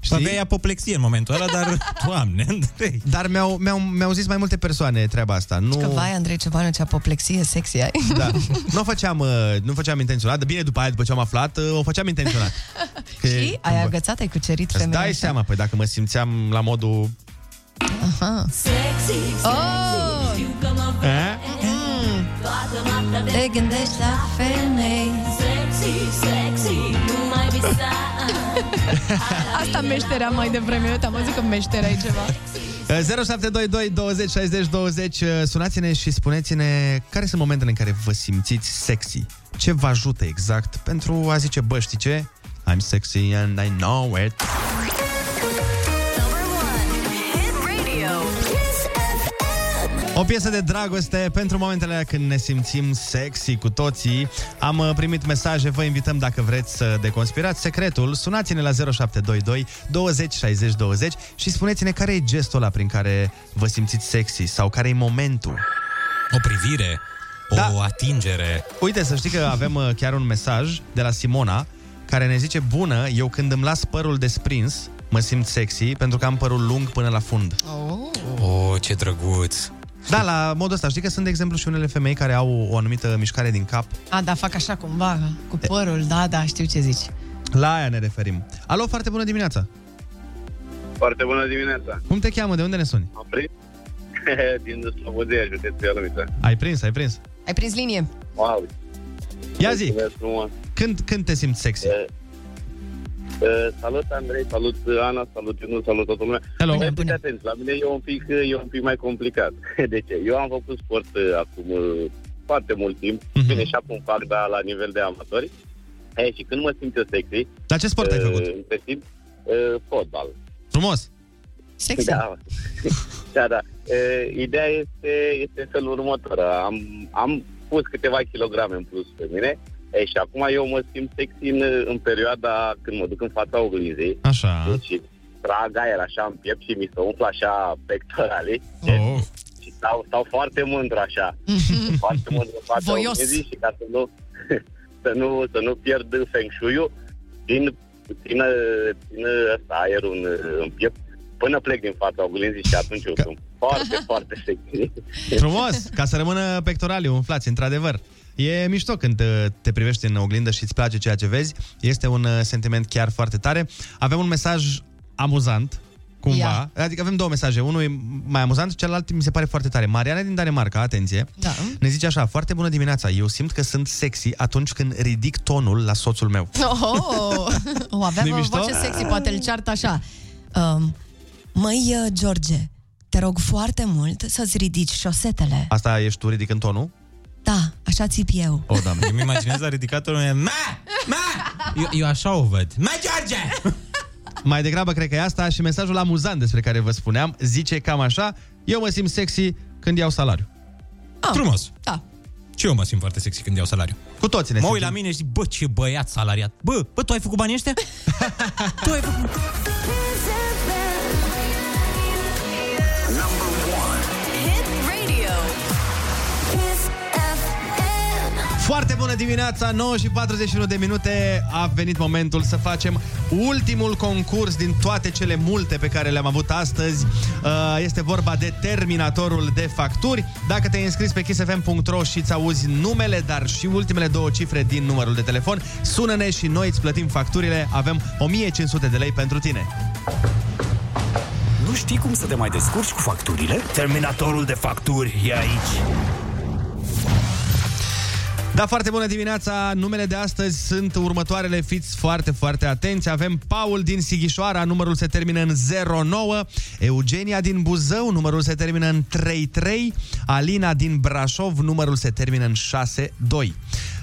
Speaker 4: Știi? Aveai apoplexie în momentul ăla, dar, doamne, Andrei.
Speaker 3: Dar mi-au, mi-au, mi-au zis mai multe persoane treaba asta. Nu...
Speaker 5: Că vai, Andrei Ciobanu, ce apoplexie sexy ai.
Speaker 3: Da. Nu o făceam, uh, nu făceam intenționat, dar bine, după aia, după ce am aflat, uh, o făceam intenționat. Că-
Speaker 5: Și ai agățat, ai cucerit
Speaker 3: Îți
Speaker 5: femeia
Speaker 3: dai
Speaker 5: așa.
Speaker 3: seama, păi dacă mă simțeam la modul...
Speaker 5: Aha.
Speaker 2: Sexy,
Speaker 5: Oh!
Speaker 2: Știu că mă
Speaker 3: Eh?
Speaker 5: Mm.
Speaker 2: Toată noaptea de
Speaker 5: Te gândești la femei
Speaker 2: Sexy, sexy, nu mai visa
Speaker 5: Asta meșterea mai devreme Eu te-am văzut că meșterai ceva
Speaker 3: Uh, 0722 20 60 20 uh, Sunați-ne și spuneți-ne care sunt momentele în care vă simțiți sexy. Ce vă ajută exact pentru a zice, bă, știi ce? I'm sexy and I know it. O piesă de dragoste pentru momentele alea când ne simțim sexy cu toții. Am uh, primit mesaje, vă invităm dacă vreți să deconspirați secretul. Sunați-ne la 0722 20 60 20 și spuneți-ne care e gestul ăla prin care vă simțiți sexy sau care e momentul.
Speaker 4: O privire, o da. atingere.
Speaker 3: Uite, să știi că avem uh, chiar un mesaj de la Simona care ne zice Bună, eu când îmi las părul desprins, mă simt sexy pentru că am părul lung până la fund.
Speaker 5: oh.
Speaker 4: Oh, ce drăguț.
Speaker 3: Da, la modul ăsta. Știi că sunt, de exemplu, și unele femei care au o anumită mișcare din cap.
Speaker 5: A, da, fac așa cumva, cu părul Da, da, știu ce zici
Speaker 3: La aia ne referim. Alo, foarte bună dimineața!
Speaker 9: Foarte bună dimineața.
Speaker 3: Cum te cheamă? De unde ne suni?
Speaker 9: Am prins din Slobodea, județul Ialomița.
Speaker 3: Ai prins, ai prins.
Speaker 5: Ai prins linie
Speaker 9: Wow.
Speaker 3: Ia zi,
Speaker 9: Mulțumesc frumos.
Speaker 3: când, când te simți sexy?
Speaker 9: Uh, uh, salut Andrei, salut Ana, salut Inu, salut toată lumea.
Speaker 3: Hello.
Speaker 9: Bine, fiți atenți, la mine e un pic, e un pic mai complicat. De ce? Eu am făcut sport uh, acum uh, foarte mult timp,
Speaker 3: Mhm.
Speaker 9: bine și acum fac, dar la nivel de amatori. Hey, și când mă simt eu sexy...
Speaker 3: La ce sport ai
Speaker 9: uh,
Speaker 3: făcut?
Speaker 9: Te simt uh, fotbal.
Speaker 3: Frumos!
Speaker 5: Sexy
Speaker 9: Da, da, da. Uh, ideea este, este felul următor. Am, am pus câteva kilograme în plus pe mine e, și acum eu mă simt sexy în, în perioada când mă duc în fața oglinzii.
Speaker 3: Așa.
Speaker 9: Deci trag aer așa în piept și mi se umflă așa pectoralii.
Speaker 3: Oh.
Speaker 9: Și stau, stau foarte mândru așa. foarte mândru în fața
Speaker 5: Voios.
Speaker 9: oglinzii și ca să nu, să nu, să nu pierd feng shui-ul, țin, țin, țin ăsta aerul în, în piept până plec din fața oglinzii și atunci eu sunt foarte, foarte sexy.
Speaker 3: Frumos! Ca să rămână pectoralii umflați, într-adevăr. E mișto când uh, te privești în oglindă și îți place ceea ce vezi. Este un uh, sentiment chiar foarte tare. Avem un mesaj amuzant, cumva.
Speaker 5: Ia.
Speaker 3: Adică avem două mesaje. Unul e mai amuzant, celălalt mi se pare foarte tare. Mariana din Danemarca, atenție,
Speaker 5: Da.
Speaker 3: ne zice așa, foarte bună dimineața. Eu simt că sunt sexy atunci când ridic tonul la soțul meu.
Speaker 5: Oh, o, avea
Speaker 3: Nu-i
Speaker 5: o
Speaker 3: mișto?
Speaker 5: voce sexy, poate îl ceartă așa. Um, Măi, uh, George, te rog foarte mult să-ți ridici șosetele.
Speaker 3: Asta ești tu ridicând tonul?
Speaker 5: Da, așa țip eu.
Speaker 3: O, doamne.
Speaker 4: Îmi imaginez la ridicatul meu, Ma! Ma! Eu, eu așa o văd. Ma, George!
Speaker 3: Mai degrabă cred că e asta și mesajul amuzant despre care vă spuneam zice cam așa, eu mă simt sexy când iau salariu.
Speaker 5: Ah,
Speaker 4: Frumos.
Speaker 5: Da.
Speaker 4: Și eu mă simt foarte sexy când iau salariu.
Speaker 3: Cu toții ne
Speaker 4: Mă uit
Speaker 3: simțim.
Speaker 4: la mine și zic, bă, ce băiat salariat. Bă, bă, tu ai făcut banii ăștia? tu ai făcut...
Speaker 3: Foarte bună dimineața, 9 și 41 de minute. A venit momentul să facem ultimul concurs din toate cele multe pe care le-am avut astăzi. Uh, Este vorba de terminatorul de facturi. Dacă te-ai înscris pe kissfm.ro și îți auzi numele, dar și ultimele două cifre din numărul de telefon Sună-ne și noi îți plătim facturile. Avem 1500 de lei pentru tine.
Speaker 1: Nu știi cum să te mai descurci cu facturile? Terminatorul de facturi e aici.
Speaker 3: Da, foarte bună dimineața! Numele de astăzi sunt următoarele, fiți foarte, foarte atenți. Avem Paul din Sighișoara, numărul se termină în 09, Eugenia din Buzău, numărul se termină în 33, Alina din Brașov, numărul se termină în 62.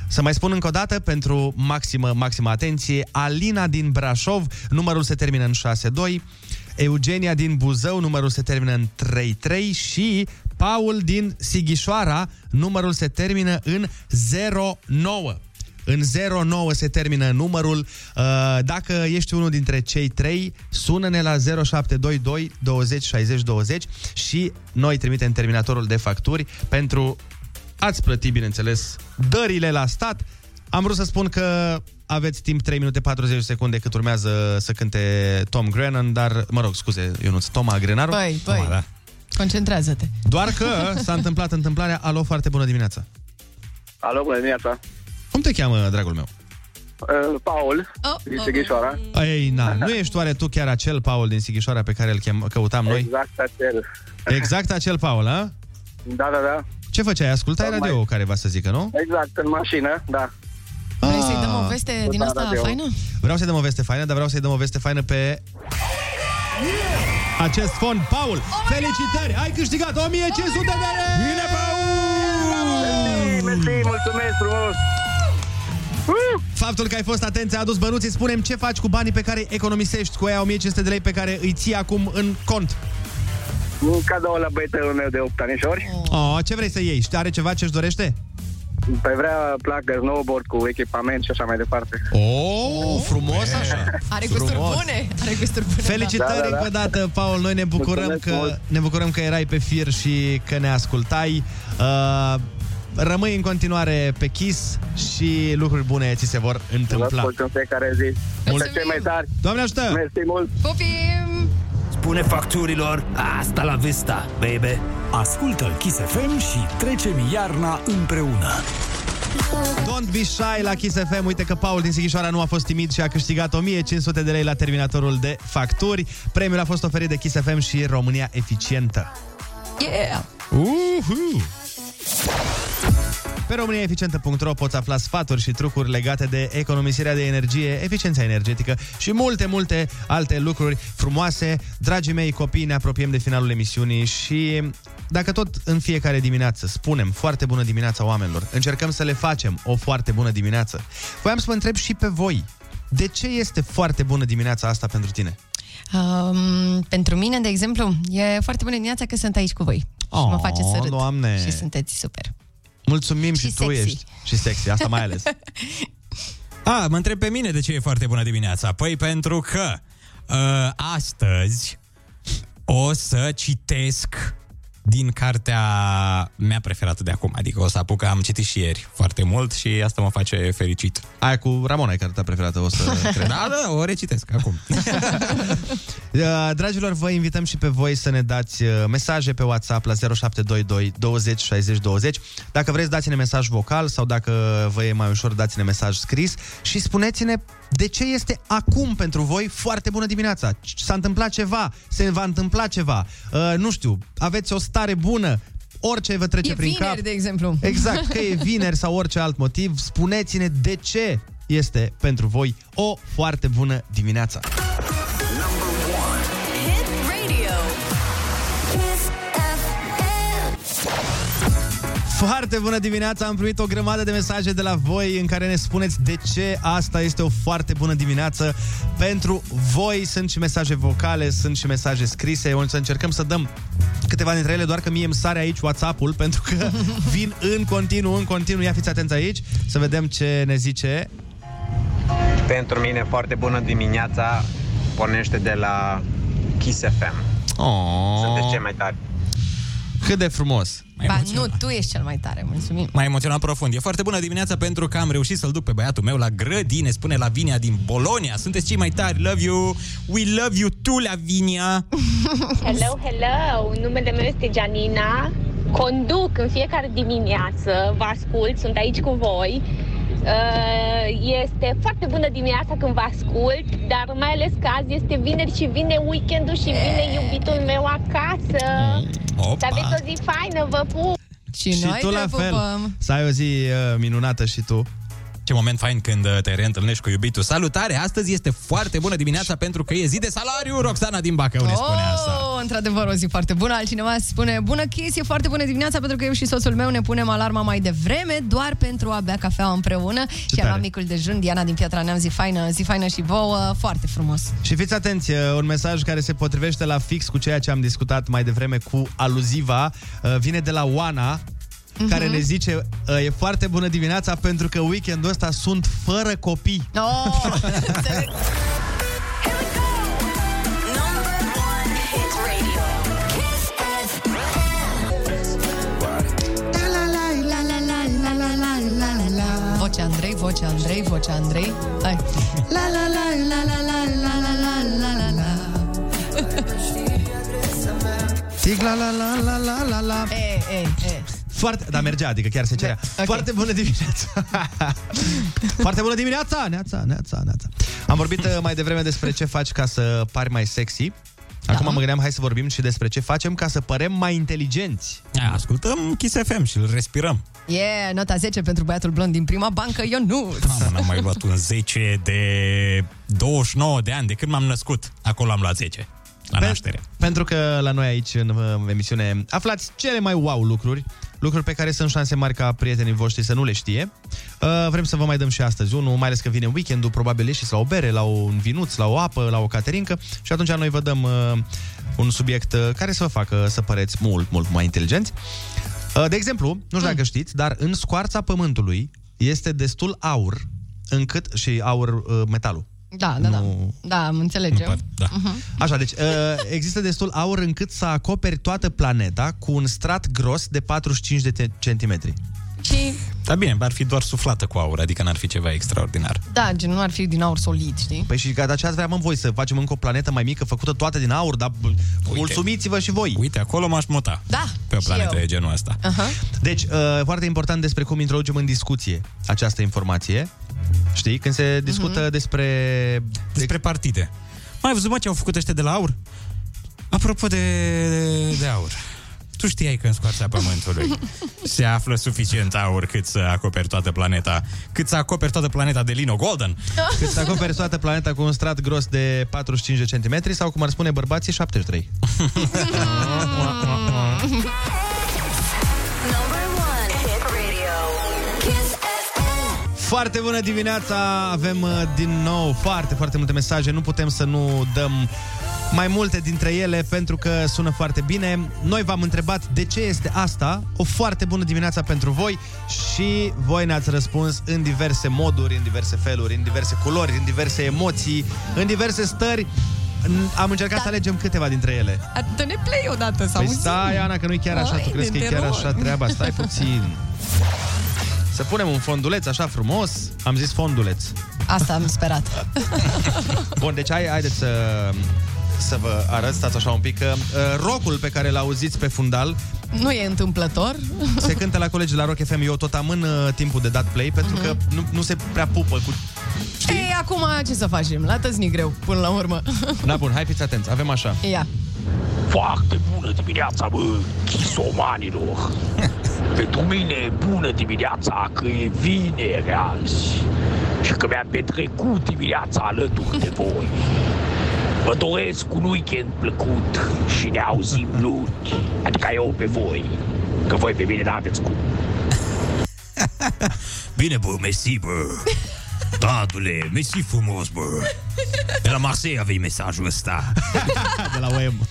Speaker 3: Să mai spun încă o dată, pentru maximă, maximă atenție, Alina din Brașov, numărul se termină în 6-2, Eugenia din Buzău, numărul se termină în 3-3 și Paul din Sighișoara, numărul se termină în 0-9. În 09 se termină numărul. Uh, Dacă ești unul dintre cei trei, sună-ne la 0722 20 60 20 și noi trimitem terminatorul de facturi pentru ați plăti, bineînțeles, dările la stat. Am vrut să spun că aveți timp 3 minute 40 de secunde cât urmează să cânte Tom Grennan, dar, mă rog, scuze, Ionuț, Toma Grenaru.
Speaker 5: Băi, băi,
Speaker 3: Toma, da.
Speaker 5: concentrează-te.
Speaker 3: Doar că s-a întâmplat întâmplarea. Alo, foarte bună dimineața.
Speaker 9: Alo, bună dimineața.
Speaker 3: Cum te cheamă, dragul meu?
Speaker 9: Uh, Paul,
Speaker 5: oh,
Speaker 9: din Sighișoara.
Speaker 3: Ei, na, nu ești oare tu chiar acel Paul din Sighișoara pe care îl chem- căutam noi?
Speaker 9: Exact acel.
Speaker 3: Exact acel Paul, a?
Speaker 9: Da, da, da.
Speaker 3: Ce făceai? Ascultai
Speaker 9: Tocmai.
Speaker 3: radio care va să zică, nu?
Speaker 9: Exact, în mașină, da.
Speaker 5: Vrei să-i dăm o veste din asta
Speaker 9: radio.
Speaker 5: faină?
Speaker 3: Vreau să-i dăm o veste faină, dar vreau să-i dăm o veste faină pe acest fond. Paul, felicitări! Ai câștigat 1500 de lei! Bine,
Speaker 9: Mersi, mersi, mulțumesc frumos.
Speaker 3: Faptul că ai fost atent ți-a adus bănuții. Spunem ce faci cu banii pe care îi economisești cu aia 1500 de lei pe care îi ții acum în cont.
Speaker 9: Un cadou la băiețelul meu de 8 anișori.
Speaker 3: Oh, ce vrei să iei? Are ceva ce-și dorește?
Speaker 9: Pe vrea placă snowboard cu echipament și așa mai departe.
Speaker 3: Oh, frumos așa.
Speaker 5: Are gusturi
Speaker 3: Frumos.
Speaker 5: bune. Are gusturi bune.
Speaker 3: Felicitări
Speaker 9: Da, da, da.
Speaker 3: încă o dată, Paul. Noi ne bucurăm
Speaker 9: Mulțumesc
Speaker 3: că
Speaker 9: mult.
Speaker 3: ne bucurăm că erai pe fir și că ne ascultai. Uh, rămâi în continuare pe Kiss și lucruri bune ți se vor
Speaker 9: Vă
Speaker 3: întâmpla.
Speaker 9: ascult în fiecare zi. Mulțumesc cei mai tari.
Speaker 3: Doamne ajută!
Speaker 9: Mersi mult.
Speaker 5: Pupim!
Speaker 1: Spune facturilor, asta la vista, baby. Ascultă Kiss FM și trecem iarna împreună.
Speaker 3: Don't be shy la Kiss FM. Uite că Paul din Sighișoara nu a fost timid și a câștigat 1500 de lei la terminatorul de facturi. Premiul a fost oferit de Kiss FM și România Eficientă.
Speaker 5: Yeah!
Speaker 3: Uhu! Pe româniaeficientă.ro poți afla sfaturi și trucuri legate de economisirea de energie, eficiența energetică și multe, multe alte lucruri frumoase. Dragii mei copii, ne apropiem de finalul emisiunii și dacă tot în fiecare dimineață spunem foarte bună dimineața oamenilor, încercăm să le facem o foarte bună dimineață. Voiam să vă întreb și pe voi, de ce este foarte bună dimineața asta pentru tine?
Speaker 5: Um, pentru mine, de exemplu, e foarte bună dimineața că sunt aici cu voi. și mă face să râd.
Speaker 3: Doamne.
Speaker 5: Și sunteți super.
Speaker 3: Mulțumim și,
Speaker 5: Și
Speaker 3: tu
Speaker 5: sexy.
Speaker 3: ești. Și sexy, asta mai ales.
Speaker 4: A, mă întreb pe mine de ce e foarte bună dimineața. Păi pentru că uh, astăzi o să citesc din cartea mea preferată de acum. Adică o să apuc, am citit și ieri foarte mult și asta mă face fericit.
Speaker 3: Aia cu Ramona e cartea preferată, o să cred.
Speaker 4: Da, da, o recitesc acum.
Speaker 3: Uh, Dragilor, vă invităm și pe voi să ne dați uh, mesaje pe WhatsApp la 0722 20 60 20. Dacă vreți, dați-ne mesaj vocal sau dacă vă e mai ușor, dați-ne mesaj scris și spuneți-ne de ce este acum pentru voi foarte bună dimineața. S-a întâmplat ceva, se va întâmpla ceva, uh, nu știu, aveți o stare bună, orice vă trece
Speaker 5: E
Speaker 3: prin
Speaker 5: vineri,
Speaker 3: cap.
Speaker 5: de exemplu.
Speaker 3: Exact, că e vineri sau orice alt motiv, spuneți-ne de ce este pentru voi o foarte bună dimineața. Foarte bună dimineața! Am primit o grămadă de mesaje de la voi în care ne spuneți de ce asta este o foarte bună dimineață. Pentru voi sunt și mesaje vocale, sunt și mesaje scrise. O să încercăm să dăm câteva dintre ele, doar că mie îmi sare aici WhatsApp-ul, pentru că vin în continuu, în continuu. Ia fiți atenți aici, să vedem ce ne zice.
Speaker 14: Pentru mine foarte bună dimineața pornește de la Kiss FM.
Speaker 3: Oh,
Speaker 14: Sunteți cei mai tari.
Speaker 3: Cât de frumos!
Speaker 5: Ba, nu, tu ești cel mai tare, mulțumim.
Speaker 4: M-a emoționat profund. E foarte bună dimineața pentru că am reușit să-l duc pe băiatul meu la grădine, spune Lavinia din Bolonia. Sunteți cei mai tari, love you, we love you too, Lavinia.
Speaker 15: Hello, hello! Numele meu este Janina. Conduc în fiecare dimineață, vă ascult, sunt aici cu voi. Uh, Este foarte bună dimineața când vă ascult, dar mai ales că azi este vineri și vine weekendul și vine iubitul meu acasă.
Speaker 4: Opa.
Speaker 15: Să aveți o zi faină, vă pup!
Speaker 5: Și,
Speaker 3: și
Speaker 5: noi
Speaker 3: tu
Speaker 5: te
Speaker 3: la fel.
Speaker 5: pupăm.
Speaker 3: Să ai o zi uh, minunată și tu.
Speaker 4: Ce moment fain când uh, te reîntâlnești cu iubitul. Salutare! Astăzi este foarte bună dimineața pentru că e zi de salariu. Roxana din Bacău ne spune asta.
Speaker 5: Oh, într-adevăr, o zi foarte bună. Altcineva spune, bună Kiss, e foarte bună dimineața pentru că eu și soțul meu ne punem alarma mai devreme doar pentru a bea cafea împreună. și a
Speaker 3: tare.
Speaker 5: luat micul dejun. Diana din Piatra Neam, zi faină, zi faină și vouă. Foarte frumos.
Speaker 3: Și fiți atenți, uh, un mesaj care se potrivește la fix cu ceea ce am discutat mai devreme cu aluziva, uh, vine de la Oana, care ne zice uh, e foarte bună dimineața pentru că weekendul ăsta sunt fără copii.
Speaker 5: Oh,
Speaker 2: Hit radio. Kiss
Speaker 5: Voce Andrei, voce Andrei, voce Andrei. Hai. La la la la la la la la la la la la.
Speaker 3: Tic la la la la la la la.
Speaker 5: E, e, e.
Speaker 3: Foarte, da, mergea, adică chiar se cerea.
Speaker 5: ok.
Speaker 3: Foarte bună dimineața! Foarte bună dimineața! Neața, neața, neața. Am vorbit uh, mai devreme despre ce faci ca să pari mai sexy. Acum mă gândeam, hai să vorbim și despre ce facem ca să părem mai inteligenți.
Speaker 4: Ia, ascultăm Kiss FM și îl respirăm.
Speaker 5: E, nota 10 pentru băiatul blond din prima bancă, Ionut.
Speaker 4: Mamă, n-am mai luat un 10 de 29 de ani de când m-am născut. Acolo am luat 10. La naștere.
Speaker 3: Pentru că la noi aici, în uh, emisiune, aflați cele mai wow lucruri, lucruri pe care sunt șanse mari ca prietenii voștri să nu le știe. Uh, vrem să vă mai dăm și astăzi unul, mai ales că vine weekendul, probabil ieșiți la o bere, la un vinuț, la o apă, la o caterincă și atunci noi vă dăm uh, un subiect uh, care să vă facă să păreți mult, mult mai inteligenți. Uh, de exemplu, nu știu dacă știți, dar în scoarța pământului este destul aur încât și aur uh, metalul.
Speaker 5: Da, da, da. Da, am înțelegem.
Speaker 4: Da.
Speaker 5: Uh-huh.
Speaker 3: Așa, deci uh, există destul aur încât să acoperi toată planeta cu un strat gros de 45 de te- centimetri.
Speaker 5: Și,
Speaker 4: Dar bine, ar fi doar suflată cu aur, adică n-ar fi ceva extraordinar.
Speaker 5: da, gen, nu ar fi din aur solid, știi?
Speaker 3: Păi și ca ce ați vrea mă voi să facem încă o planetă mai mică, făcută toată din aur, dar bă, mulțumiți-vă și voi.
Speaker 4: Uite, acolo m-aș muta.
Speaker 5: Da,
Speaker 4: Pe o
Speaker 5: și
Speaker 4: planetă
Speaker 5: eu.
Speaker 4: de genul ăsta.
Speaker 5: Uh-huh.
Speaker 3: Deci, uh, foarte important despre cum introducem în discuție această informație. Știi? Când se discută
Speaker 5: Mhm.
Speaker 3: despre...
Speaker 4: Despre partide. Mai ai văzut, mă, ce au făcut ăștia de la aur? Apropo de, de aur. Tu știai că în scoarța Pământului se află suficient aur cât să acoperi toată planeta, cât să acoperi toată planeta de Lino Golden?
Speaker 3: Cât să acoperi toată planeta cu un strat gros de 45 de centimetri sau, cum ar spune bărbații, 73.
Speaker 2: Number one. Hit radio. Kiss FM.
Speaker 3: Foarte bună dimineața! Avem uh, din nou foarte, foarte multe mesaje. Nu putem să nu dăm mai multe dintre ele pentru că sună foarte bine. Noi v-am întrebat de ce este asta. O foarte bună dimineața pentru voi și voi ne-ați răspuns în diverse moduri, în diverse feluri, în diverse culori, în diverse emoții, în diverse stări. N- Am încercat să alegem câteva dintre ele.
Speaker 5: Dă-ne play odată, să
Speaker 3: Păi
Speaker 5: auzim.
Speaker 3: stai, Ana, că nu-i chiar așa.
Speaker 5: Hai,
Speaker 3: tu crezi că e
Speaker 5: te
Speaker 3: chiar
Speaker 5: rog.
Speaker 3: așa treaba? Stai puțin. Să punem un fonduleț așa frumos. Am zis fonduleț.
Speaker 5: Asta am sperat.
Speaker 3: Bun, deci hai, haideți să, să vă arăt, stați așa un pic, că uh, rocul pe care l-auziți pe fundal
Speaker 5: Nu e întâmplător.
Speaker 3: se cântă la colegi la Rock FM. Eu tot amân uh, timpul de dat play pentru că nu, nu se prea pupă cu...
Speaker 5: Ei, acum ce să facem? La tăzni greu, până la urmă.
Speaker 3: Da, bun, hai fiți atenți, avem așa.
Speaker 5: Ia.
Speaker 16: Foarte bună dimineața, bă, chisomanilor! Pentru mine e bună dimineața că e vineri azi și că mi-am petrecut dimineața alături de voi. Vă doresc un weekend plăcut și ne auzim luni, adică eu pe voi, că voi pe mine n-aveți cum.
Speaker 4: Bine, bă, mersi, bă. Tatăle, mersi frumos, bă. De la Marseille avei mesajul ăsta.
Speaker 3: de la OM.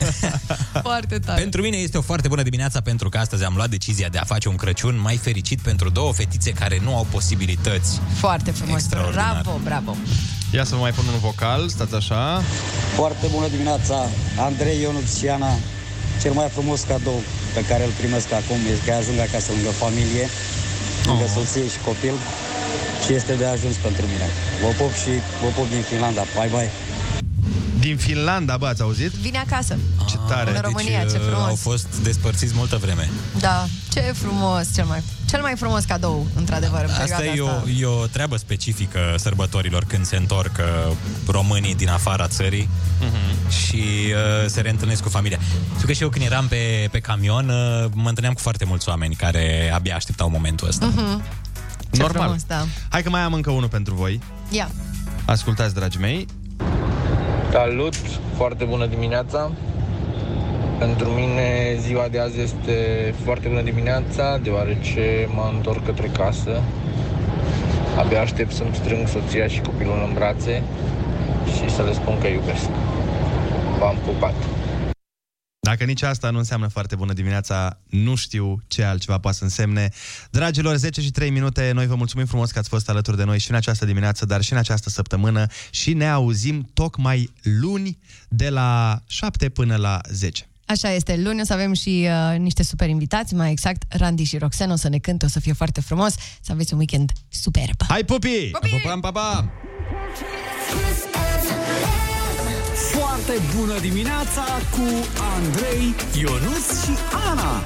Speaker 5: Foarte tare.
Speaker 4: Pentru mine este o foarte bună dimineața pentru că astăzi am luat decizia de a face un Crăciun mai fericit pentru două fetițe care nu au posibilități.
Speaker 5: Foarte frumos.
Speaker 4: Extraordinar.
Speaker 5: Bravo, bravo.
Speaker 3: Ia să vă mai pun un vocal, stați așa.
Speaker 17: Foarte bună dimineața, Andrei Ionuț și Ana. Cel mai frumos cadou pe care îl primesc acum este că ajung acasă lângă familie, lângă
Speaker 3: Oh.
Speaker 17: soție și copil și este de ajuns pentru mine. Vă pup și vă pup din Finlanda. Bye, bye!
Speaker 3: Din Finlanda, bă, ați auzit?
Speaker 5: Vine acasă.
Speaker 3: Ce tare.
Speaker 5: În România,
Speaker 4: deci,
Speaker 5: ce
Speaker 4: uh,
Speaker 5: frumos.
Speaker 4: Au fost despărțiți multă vreme.
Speaker 5: Da, ce frumos, cel mai, cel mai frumos cadou, într-adevăr, în perioada
Speaker 4: Asta e
Speaker 5: asta.
Speaker 4: o, e o treabă specifică sărbătorilor când se întorc uh, românii din afara țării
Speaker 3: Mhm.
Speaker 4: și uh, se reîntâlnesc cu familia. Știu că și eu când eram pe, pe camion uh, mă întâlneam cu foarte mulți oameni care abia așteptau momentul ăsta.
Speaker 5: Mhm. Ce
Speaker 3: Normal.
Speaker 5: frumos, da.
Speaker 3: Hai că mai am încă unul pentru voi.
Speaker 5: Ia.
Speaker 3: Ascultați, dragii mei.
Speaker 18: Salut, foarte bună dimineața. Pentru mine ziua de azi este foarte bună dimineața, deoarece mă întorc către casă. Abia aștept să-mi strâng soția și copilul în brațe și să le spun că iubesc. V-am pupat.
Speaker 3: Dacă nici asta nu înseamnă foarte bună dimineața, nu știu ce altceva poate să însemne. Dragilor, 10 și 3 minute, noi vă mulțumim frumos că ați fost alături de noi și în această dimineață, dar și în această săptămână și ne auzim tocmai luni de la 7 până la 10.
Speaker 5: Așa este, luni o să avem și uh, niște super invitați, mai exact Randy și Roxen o să ne cânte, o să fie foarte frumos, să aveți un weekend superb.
Speaker 3: Hai pupii!
Speaker 5: Pupii!
Speaker 3: Pupam, pa, pa!
Speaker 1: Foarte bună dimineața cu Andrei, Ionus și Ana.